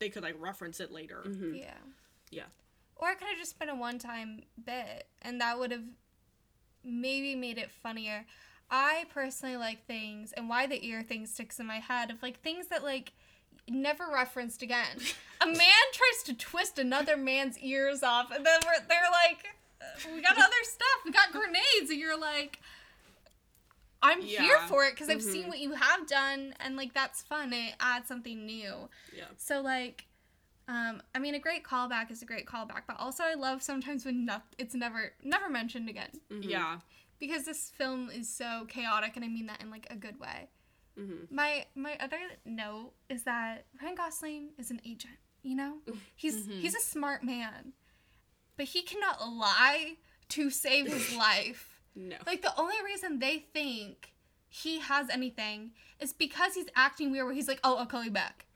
they could like reference it later Mhm. yeah. Yeah. Or it could have just been a one-time bit, and that would have maybe made it funnier. I personally like things, and why the ear thing sticks in my head of like things that like never referenced again. a man tries to twist another man's ears off, and then we're, they're like, "Uh, "We got other stuff. We got grenades," and you're like. I'm here for it because I've Mhm. seen what you have done, and like that's fun. It adds something new. yeah So like, um, I mean, a great callback is a great callback, but also I love sometimes when no- it's never never mentioned again Mhm. yeah because this film is so chaotic, and I mean that in like a good way. Mhm. My my other note is that Ryan Gosling is an agent. You know, he's Mhm. he's a smart man, but he cannot lie to save his life. no Like the only reason they think he has anything is because he's acting weird. Where he's like, "Oh, I'll call you back,"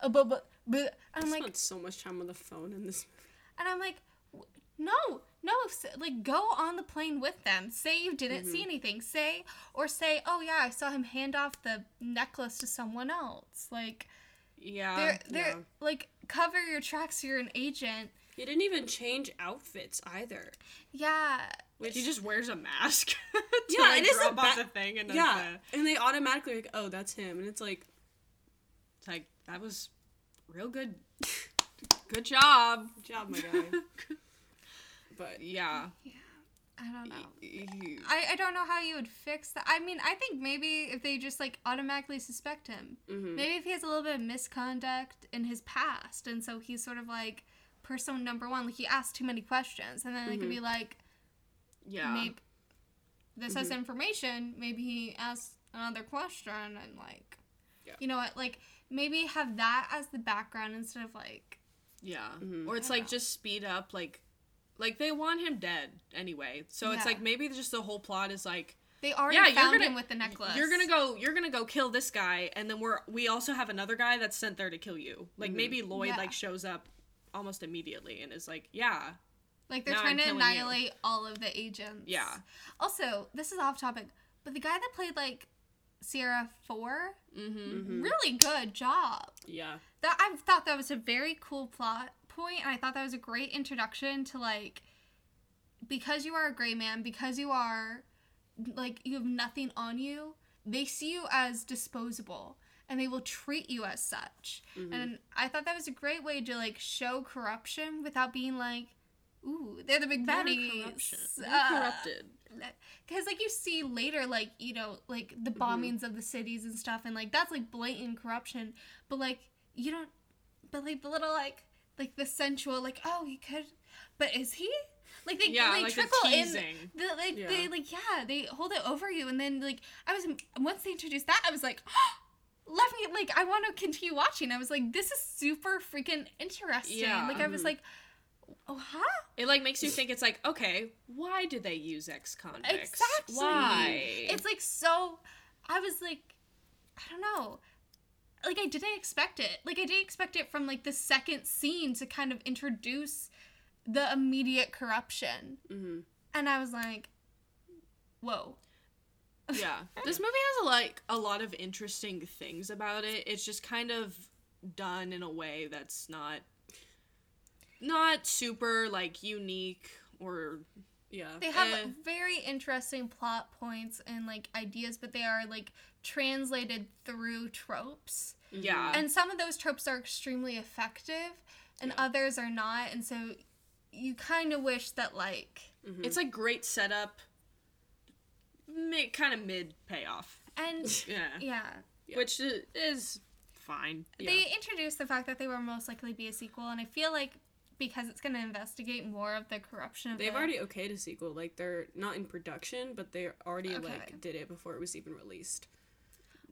uh, but but but I'm I like, spent so much time on the phone in this and I'm like, no, no, like go on the plane with them. Say you didn't see mm-hmm. anything. Say or say, oh yeah, I saw him hand off the necklace to someone else. Like yeah they're they're yeah. like cover your tracks. You're an agent. He didn't even change outfits either. Yeah. Which He just wears a mask. to, Yeah, like, and it's a rub off ba- the thing, and yeah, the- and they automatically like, oh, that's him, and it's like, it's like that was real good. Good job. good job, my guy. but Yeah. Yeah. I don't know. I, I don't know how you would fix that. I mean, I think maybe if they just like automatically suspect him, mhm. maybe if he has a little bit of misconduct in his past, and so he's sort of like person number one, like he asked too many questions, and then it could be like, Yeah. maybe this has information. Maybe he asks another question, and like, Yeah. you know what, like maybe have that as the background instead of like, Yeah. Mhm. Or it's like know. just speed up like like they want him dead anyway. So it's like maybe just the whole plot is like they already Yeah, you're found gonna- him with the necklace. you're gonna go you're gonna go kill this guy and then we're we also have another guy that's sent there to kill you. Like Mhm. maybe Lloyd Yeah. like shows up almost immediately and is like, Yeah. Like they're trying I'm to killing you. annihilate all of the agents. Yeah. Also, this is off topic, but the guy that played like Sierra 4 Mm-hmm. Mhm. really good job. yeah, That I thought that was a very cool plot point, and I thought that was a great introduction to like because you are a gray man, because you are like you have nothing on you, they see you as disposable and they will treat you as such. Mhm. And I thought that was a great way to like show corruption without being like, ooh, they're the big baddies. They're Uh, corrupted. because like you see later like you know like the Mm-hmm. bombings of the cities and stuff and like that's like blatant corruption but like you don't but like the little like like the sensual like oh he could but is he like they, Yeah, they like the trickle in teasing. the, like Yeah. they like yeah they hold it over you and then like i was once they introduced that i was like let me like i want to continue watching i was like this is super freaking interesting Yeah. like i was Mhm. like oh huh It like makes you think it's like, okay, why do they use ex convicts? Exactly. Why? It's like so. I was like, I don't know. Like I didn't expect it. Like I didn't expect it from like the second scene to kind of introduce the immediate corruption, hmm and I was like, whoa. yeah this movie has like a lot of interesting things about it it's just kind of done in a way that's not not super like unique or yeah, They have Eh. very interesting plot points and like ideas, but they are like translated through tropes. yeah and some of those tropes are extremely effective and Yeah. others are not and so you kind of wish that like Mhm. it's like great setup mid, kind of mid payoff and yeah. yeah Yeah. which is fine they introduced the fact that they were most likely to be a sequel and i feel like because it's going to investigate more of the corruption of They've the, already okayed a sequel. Like they're not in production, but they already Okay. like did it before it was even released.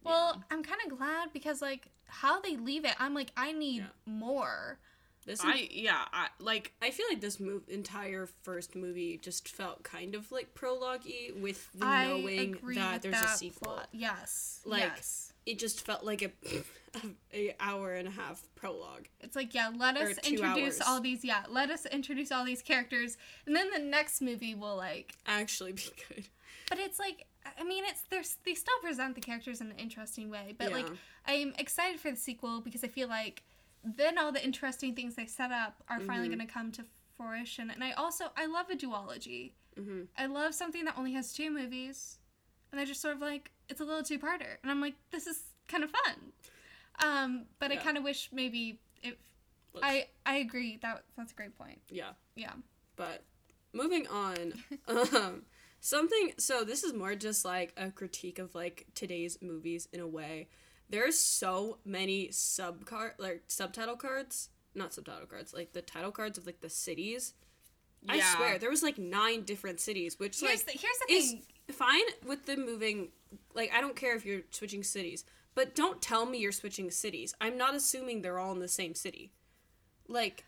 Well i'm kind of glad because like how they leave it i'm like i need Yeah. more This i yeah i like I feel like this move entire first movie just felt kind of like prologue-y with the i knowing that with there's that a sequel. plot. yes Like- yes It just felt like a, a hour and a half prologue. It's like, yeah, let us introduce hours. all these, yeah, let us introduce all these characters, and then the next movie will like. Actually, be good. But it's like, I mean, it's there's they still present the characters in an interesting way, but like, I'm excited for the sequel because I feel like then all the interesting things they set up are finally Mhm. going to come to fruition, and I also I love a duology. hmm I love something that only has two movies, and they're just sort of like it's a little two-parter, and I'm like, this is kind of fun. Um, but I kind of wish maybe if I I agree that that's a great point. yeah. Yeah. But moving on, um, something. So this is more just like a critique of like today's movies in a way. There's so many sub card like subtitle cards, not subtitle cards, like the title cards of like the cities. I swear there was like nine different cities, which Here's like the here's the is thing. fine with them moving. Like I don't care if you're switching cities, but don't tell me you're switching cities. I'm not assuming they're all in the same city. Like,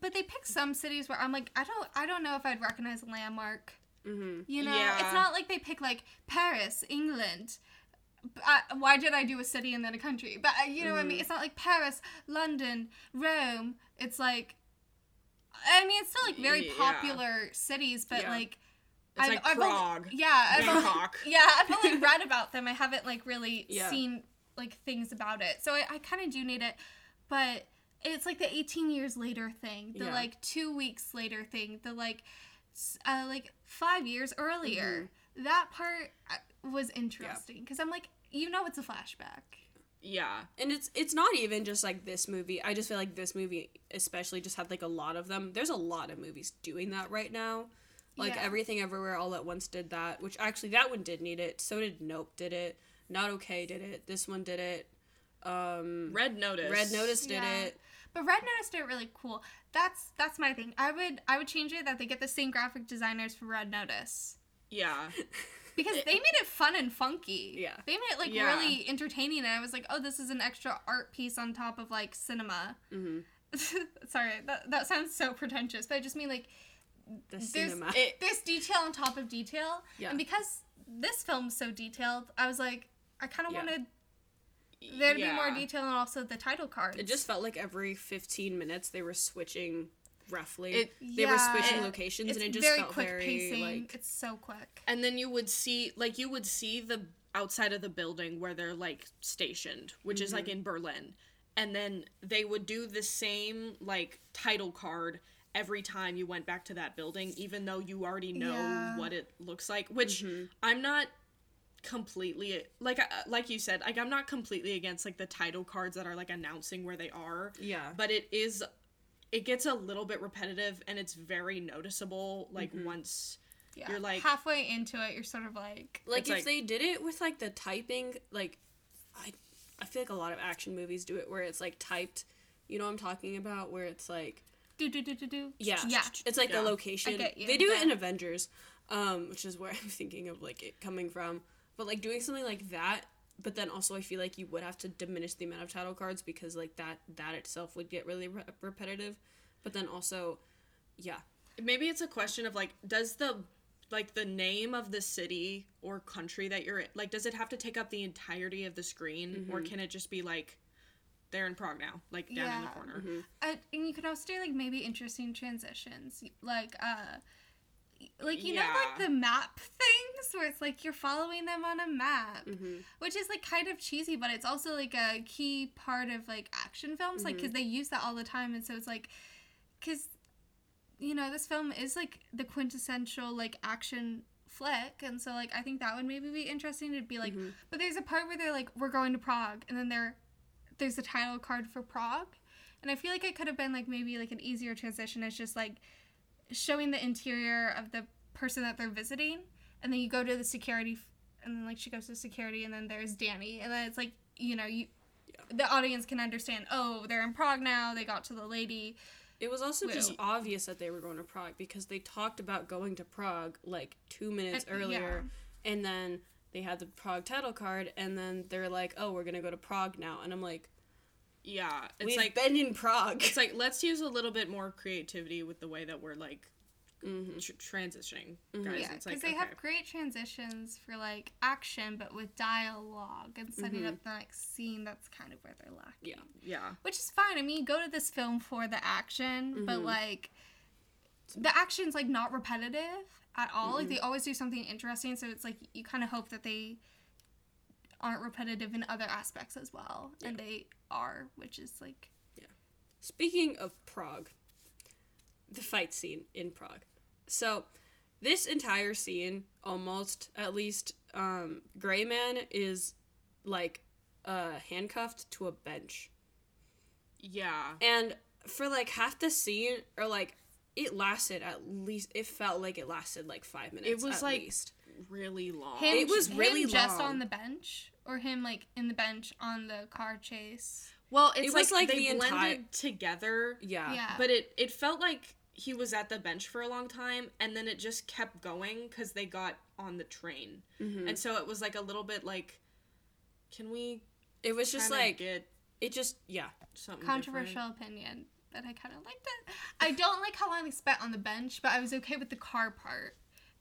But they pick some cities where I'm like, I don't I don't know if I'd recognize a landmark. Mm-hmm. You know, Yeah. it's not like they pick like Paris, England. Uh, why did I do a city and then a country? But uh, you know what I mean. Mhm. It's not like Paris, London, Rome. It's like, I mean, it's still like very Yeah. popular cities, but Yeah. like, It's like only- Prague, yeah, I've only, yeah, I've only read about them. I haven't like really Yeah. seen like things about it. So I, I kind of do need it. But it's like the 18 years later thing, the Yeah. like two weeks later thing, the like, uh, like five years earlier. Mm-hmm. That part uh, was interesting because I'm like, you know, it's a flashback. Yeah. and it's it's not even just like this movie. I just feel like this movie especially just had like a lot of them. There's a lot of movies doing that right now. Like Yeah. everything everywhere all at once did that, which actually that one did need it. So did Nope did it. Not okay did it. This one did it. Um Red Notice. Red Notice did Yeah. it. But Red Notice did it really cool. That's that's my thing. I would I would change it that they get the same graphic designers for Red Notice. Yeah. Because they made it fun and funky. Yeah. They made it like Yeah. really entertaining and I was like, oh this is an extra art piece on top of like cinema. hmm Sorry, that that sounds so pretentious, but I just mean like The There's- cinema. It, there's detail on top of detail. Yeah. And because this film's so detailed, I was like, I kind of Yeah. wanted there to be more detail and also the title cards. It just felt like every 15 minutes they were switching roughly. It- they were switching it- locations and it just very felt quick very pacing. like it's so quick. and then you would see like you would see the outside of the building where they're like stationed which is Mm-hmm. like in berlin and then they would do the same like title card every time you went back to that building even though you already know Yeah. what it looks like which Mm-hmm. i'm not completely like uh, like you said like i'm not completely against like the title cards that are like announcing where they are yeah. but it is it gets a little bit repetitive and it's very noticeable like Mm-hmm. once Yeah. You're like- halfway into it, you're sort of like Like if like- they did it with like the typing, like I I feel like a lot of action movies do it where it's like typed. You know what I'm talking about? Where it's like do do do do do. yeah, Yeah. it's like Yeah. the location. I get you, They do it in Avengers, um, which is where I'm thinking of like it coming from. But like doing something like that, but then also I feel like you would have to diminish the amount of title cards because like that that itself would get really re- repetitive. But then also, yeah, maybe it's a question of like does the like the name of the city or country that you're in like does it have to take up the entirety of the screen or can it just be like they're in prague now like down in the Yeah. corner Uh, and you could also do like maybe interesting transitions, like uh, like you know like the map things where it's like you're following them on a map, Mhm. which is like kind of cheesy, but it's also like a key part of like action films, like because they use that all the time, and so it's like, because you know this film is like the quintessential like action flick and so like i think that would maybe be interesting to be like but there's a part where they're like we're going to prague and then there there's a title card for prague and i feel like it could have been like maybe like an easier transition it's just like showing the interior of the person that they're visiting and then you go to the security f- and then like she goes to security and then there's Dani and then it's like you know you the audience can understand oh they're in prague now they got to the lady. It was also just obvious that they were going to Prague because they talked about going to Prague like two minutes And- earlier, and then they had the Prague title card, and then they're like, "Oh, we're gonna go to Prague now," and I'm like, yeah it's "We've like been in Prague." it's like let's use a little bit more creativity with the way that we're like Mhm. tr- transitioning Mhm. guys yeah, it's because like they okay. have great transitions for like action, but with dialogue and setting Mhm. up the next scene. That's kind of where they're lacking. Yeah. yeah which is fine. I mean, go to this film for the action, but Mhm. like the action's like not repetitive at all. Like they always do something interesting, so it's like you kind of hope that they aren't repetitive in other aspects as well, and they are, which is like Yeah. Speaking of Prague, the fight scene in Prague. So, this entire scene, almost at least, um, Gray Man is like uh, handcuffed to a bench. yeah And for like half the scene, or like it lasted at least, it felt like it lasted like five minutes. It was, at like, least. Really long him. It was him really just long. on the bench, or him like in the bench on the car chase. well it's It like, was, like, they the blended entire- together Yeah. Yeah. but it it felt like he was at the bench for a long time and then it just kept going because they got on the train Mhm. and so it was like a little bit like can we It was just like, get it just, yeah. something Controversial opinion, but I kind of liked it. I don't like how long they spent on the bench, but I was okay with the car part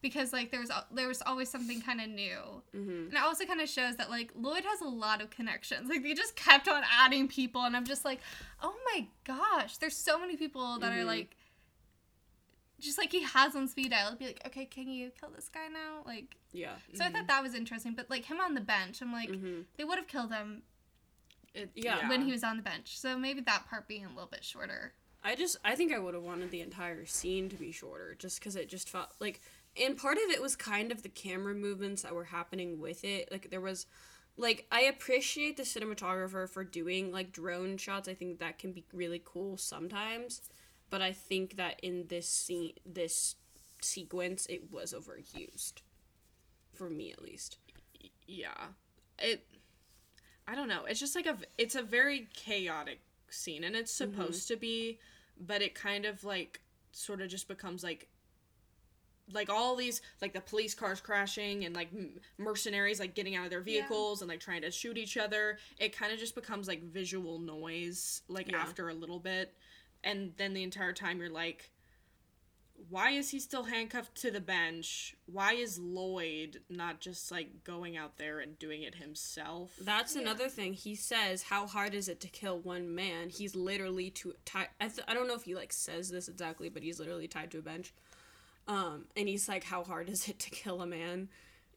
because like there was there was always something kind of new, hmm and it also kind of shows that like Lloyd has a lot of connections. Like they just kept on adding people, and I'm just like, oh my gosh, there's so many people that are Mhm. like. Just like he has on speed dial, be like, okay, can you kill this guy now? Like, Yeah. so I thought that was interesting. But like him on the bench, I'm like, hmm they would have killed him It, Yeah. when he was on the bench. So maybe that part being a little bit shorter. I just I think I would have wanted the entire scene to be shorter just cuz it just felt like and part of it was kind of the camera movements that were happening with it. Like there was like I appreciate the cinematographer for doing like drone shots. I think that can be really cool sometimes, but I think that in this scene this sequence it was overused. For me at least. yeah it i don't know it's just like a it's a very chaotic scene and it's mm-hmm. supposed to be but it kind of like sort of just becomes like like all these like the police cars crashing and like m- mercenaries like getting out of their vehicles and like trying to shoot each other it kind of just becomes like visual noise like Yeah. after a little bit and then the entire time you're like why is he still handcuffed to the bench? Why is Lloyd not just like going out there and doing it himself? That's another thing. He says, "How hard is it to kill one man?" He's literally to tie. I, th- I don't know if he like says this exactly, but he's literally tied to a bench. Um, and he's like, "How hard is it to kill a man?"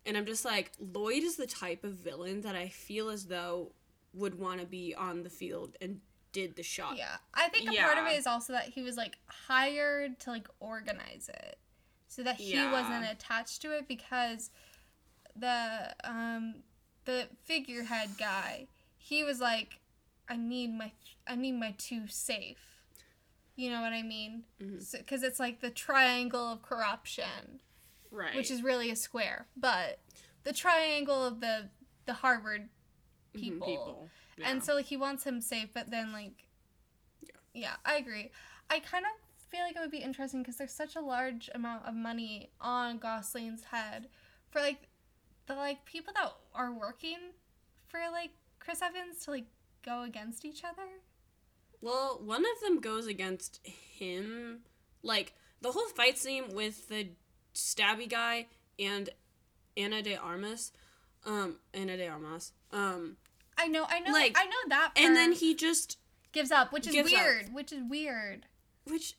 And I'm just like, Lloyd is the type of villain that I feel as though would want to be on the field and did the shot. Yeah. I think a part of it is also that he was like hired to like organize it. So that he Yeah. wasn't attached to it because the um the figurehead guy, he was like I need my I need my two safe. You know what I mean? Mm-hmm. Because it's like the triangle of corruption, right. which is really a square, but the triangle of the the Harvard mm-hmm, people. people. And so like he wants him safe, but then like, yeah, I agree. I kind of feel like it would be interesting because there's such a large amount of money on Gosling's head for like the like people that are working for like Chris Evans to like go against each other. Well, one of them goes against him. Like the whole fight scene with the stabby guy and Ana de Armas. Um, Ana de Armas. Um, I know, I know, Like, I know that. and then he just gives up, which is gives up. weird. Which is weird. which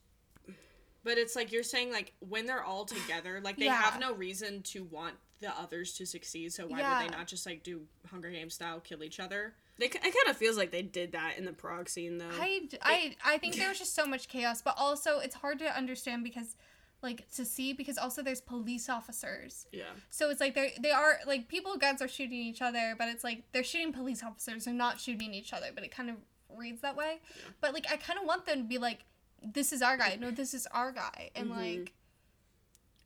But it's like you're saying like when they're all together, like they Yeah. have no reason to want the others to succeed. So why Yeah. would they not just like do Hunger Games style kill each other? They it kind of feels like they did that in the Prague scene though. I, I, I think there was just so much chaos, but also it's hard to understand because, like, to see because also there's police officers. yeah. So it's like they they are like people guns are shooting each other, but it's like they're shooting police officers. They're not shooting each other, but it kind of reads that way. Yeah. But like I kind of want them to be like, this is our guy. No, this is our guy, and Mhm. like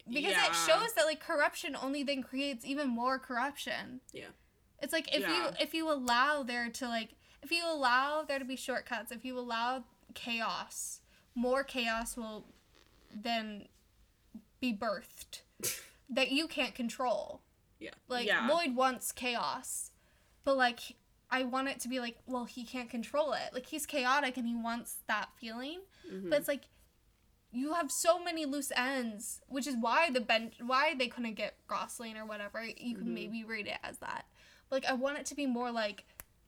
because Yeah. it shows that like corruption only then creates even more corruption. Yeah. It's like if Yeah. you if you allow there to like if you allow there to be shortcuts, if you allow chaos, more chaos will then be birthed that you can't control. Yeah. Like Yeah. Lloyd wants chaos, but like I want it to be like, well, he can't control it. Like he's chaotic and he wants that feeling, Mhm. but it's like you have so many loose ends, which is why the bench, why they couldn't get Gosling or whatever. You can Mhm. maybe read it as that. Like I want it to be more like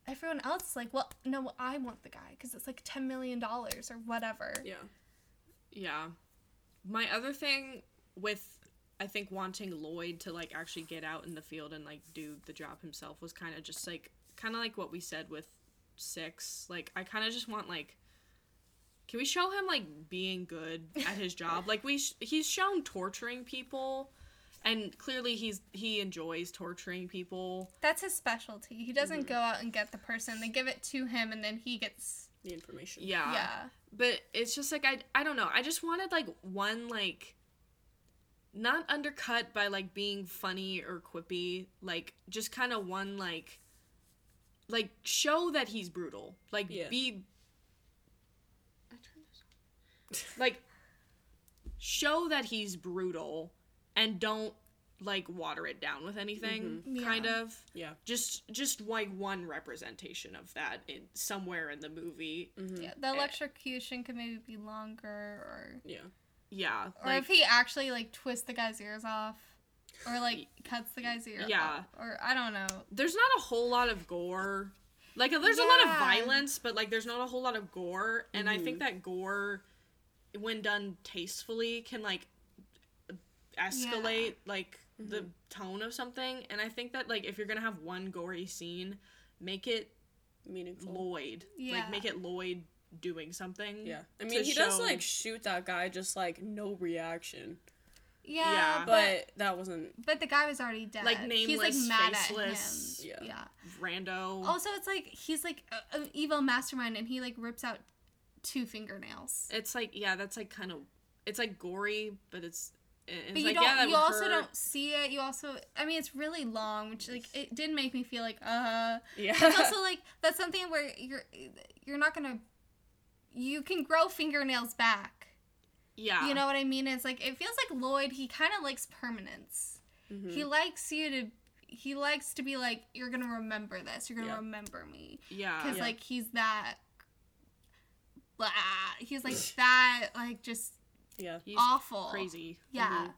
everyone else is like, well, no, I want the guy because it's like ten million dollars or whatever. yeah. Yeah. My other thing with I think wanting Lloyd to like actually get out in the field and like do the job himself was kind of just like kind of like what we said with 6. Like I kind of just want like can we show him like being good at his job? Like we sh- he's shown torturing people and clearly he's he enjoys torturing people. That's his specialty. He doesn't mm-hmm. go out and get the person. They give it to him, and then he gets. The information. Yeah. yeah. but it's just like I I don't know. I just wanted like one like not undercut by like being funny or quippy, like just kind of one like like show that he's brutal. Like Yeah. be I turned this off. like show that he's brutal and don't like water it down with anything Mhm. kind Yeah. of Yeah. just just like one representation of that in somewhere in the movie Mhm. Yeah, the electrocution could maybe be longer, or Yeah. yeah or if he actually like twists the guy's ears off, or like cuts the guy's ear Yeah. off, or I don't know. there's not a whole lot of gore. Like there's a lot of violence, but like there's not a whole lot of gore, and I think that gore, when done tastefully, can like escalate like the mm-hmm. tone of something. And I think that like if you're gonna have one gory scene, make it meaningful. Lloyd. Yeah. Like make it Lloyd doing something. Yeah, I mean he does like shoot that guy, just like no reaction. Yeah, Yeah. but But that wasn't. but the guy was already dead. Like, he's like nameless, mad faceless. at him. Yeah. yeah. rando. Also, it's like he's like a- an evil mastermind, and he like rips out two fingernails. It's like yeah, that's like kind of it's like gory, but it's it's But you like don't. yeah, you also hurt. don't see it. You also. I mean, it's really long, which like it did make me feel like uh. Yeah. It's also like that's something where you're you're not gonna. You can grow fingernails back. Yeah, You know what I mean? It's like it feels like Lloyd. He kind of likes permanence. Mhm. He likes you to. He likes to be like you're gonna remember this. You're gonna remember me yeah, because Yeah. like he's that. Blah. He's like that. Like just yeah. He's awful. crazy. Yeah. Mhm.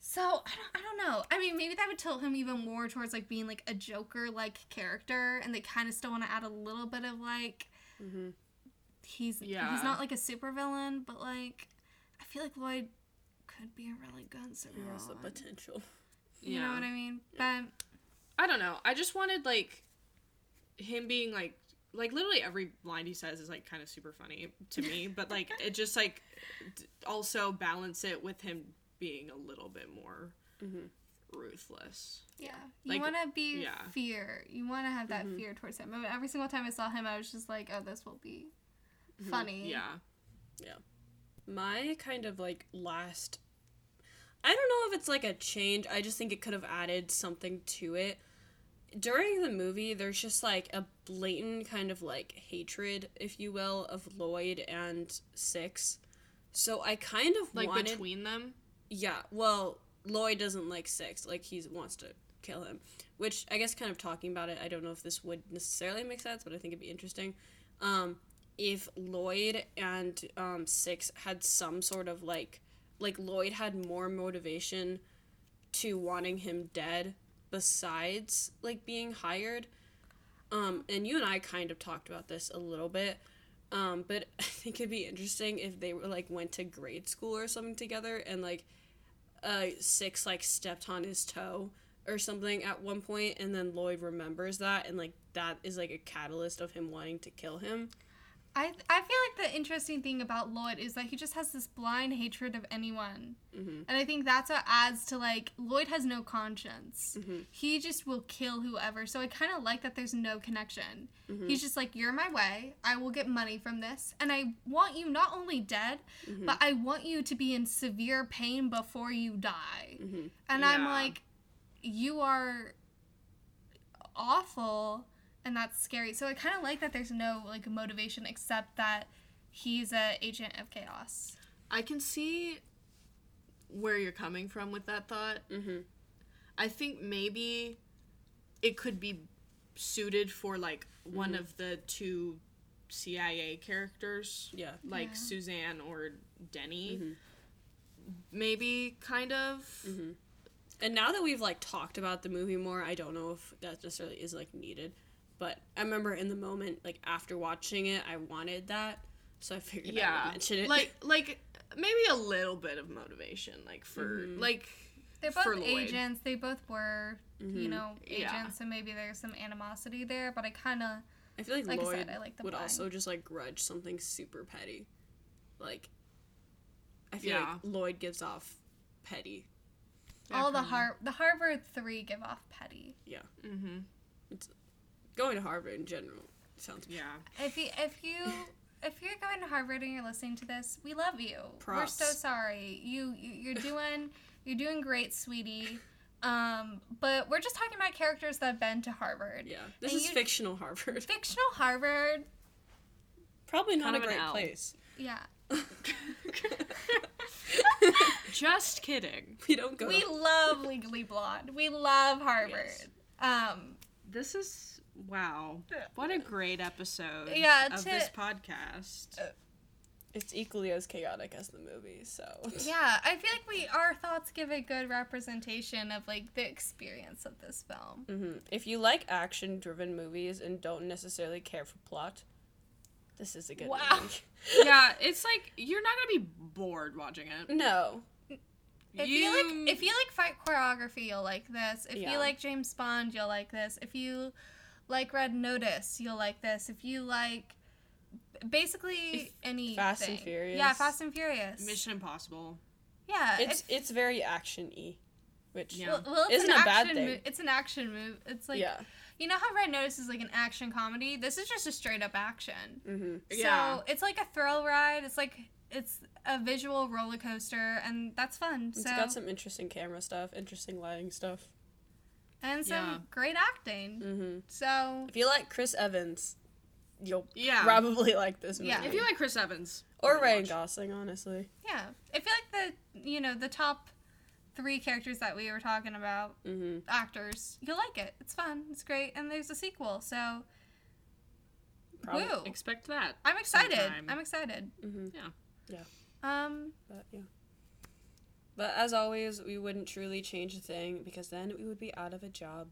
So I don't, I don't know. I mean, maybe that would tilt him even more towards like being like a Joker like character, and they kind of still want to add a little bit of like hmm he's Yeah. he's not like a supervillain, but like I feel like Lloyd could be a really good He supervillain. has the potential. You know what I mean? But I don't know. I just wanted like him being like like literally every line he says is like kind of super funny to me, but like it just like d- also balance it with him being a little bit more Mhm. ruthless. yeah, you Like, want to be yeah. fear. You want to have that Mhm. fear towards him. I mean, every single time I saw him, I was just like, oh, this will be Mm-hmm. funny. Yeah. My kind of like last. I don't know if it's like a change. I just think it could have added something to it. During the movie, there's just like a blatant kind of like hatred, if you will, of Lloyd and Six. So I kind of Like wanted. between them. Yeah, well, Lloyd doesn't like Six. Like he wants to kill him. Which I guess, kind of talking about it, I don't know if this would necessarily make sense, but I think it'd be interesting. Um, if Lloyd and um, Six had some sort of like, like Lloyd had more motivation to wanting him dead besides like being hired. Um, and you and I kind of talked about this a little bit. Um, but I think it'd be interesting if they were like went to grade school or something together and like uh six like stepped on his toe or something at one point and then Lloyd remembers that and like that is like a catalyst of him wanting to kill him. I I feel like the interesting thing about Lloyd is that he just has this blind hatred of anyone, Mhm. and I think that's what adds to like Lloyd has no conscience. Mhm. He just will kill whoever. So I kind of like that there's no connection. Mhm. He's just like you're my way. I will get money from this, and I want you not only dead, Mhm. but I want you to be in severe pain before you die. Mhm. And I'm like, you are awful, and that's scary. So I kind of like that there's no like motivation except that he's a agent of chaos. I can see where you're coming from with that thought. Mhm. I think maybe it could be suited for like one Mhm. of the two CIA characters, Yeah. like Yeah. Suzanne or Denny. Mhm. Maybe kind of. Mhm. And now that we've like talked about the movie more, I don't know if that necessarily is like needed. But I remember in the moment, like after watching it, I wanted that, so I figured I Yeah, would mention it. like like maybe a little bit of motivation, like for Mhm. like They're for both Lloyd. agents. They both were, you Mhm. know, agents. Yeah. So maybe there's some animosity there. But I kind of I feel like, like I Lloyd said, I like the would blind. also just like grudge something super petty. Like, I feel Yeah. like Lloyd gives off petty. all the Har the Harvard three give off petty. Yeah. Mm-hmm. Going to Harvard in general sounds. Yeah. If you if you if you're going to Harvard and you're listening to this, we love you. We're so sorry. You, you you're doing you're doing great, sweetie. Um, but we're just talking about characters that have been to Harvard. Yeah, this And is you- fictional Harvard. Fictional Harvard, Probably not Kind a of an great L. place. yeah. Just kidding. we don't go. We love Legally Blonde. We love Harvard. Yes. Um, This is wow. What a great episode Yeah, of to- this podcast. It's equally as chaotic as the movie, so. yeah, I feel like we our thoughts give a good representation of like the experience of this film. hmm If you like action-driven movies and don't necessarily care for plot, this is a good Wow. movie. yeah, it's like you're not gonna be bored watching it. No. If you, like if you like fight choreography, you'll like this. If Yeah. you like James Bond, you'll like this. If you like Red Notice, you'll like this. If you like basically any Fast and Furious. Yeah, Fast and Furious. Mission Impossible. Yeah. It's if- it's very action y, which Yeah. well, well, Isn't an a bad thing. mo- it's an action move. It's like yeah. you know how Red Notice is like an action comedy. This is just a straight up action. Mm-hmm. Yeah. So it's like a thrill ride. It's like it's a visual roller coaster, and that's fun. It's so got some interesting camera stuff, interesting lighting stuff. And some Yeah. great acting. Mm-hmm. So If you like Chris Evans, you'll Yeah. probably like this movie. Yeah. If you like Chris Evans. or watch. Ryan Gosling, honestly. yeah, I feel like the you know the top three characters that we were talking about Mm-hmm. actors, you'll like it. It's fun. It's great, and there's a sequel. So Probably. woo! Expect that. I'm excited. sometime. I'm excited. Mm-hmm. Yeah. Yeah. Um, But yeah. But as always, we wouldn't truly change a thing because then we would be out of a job.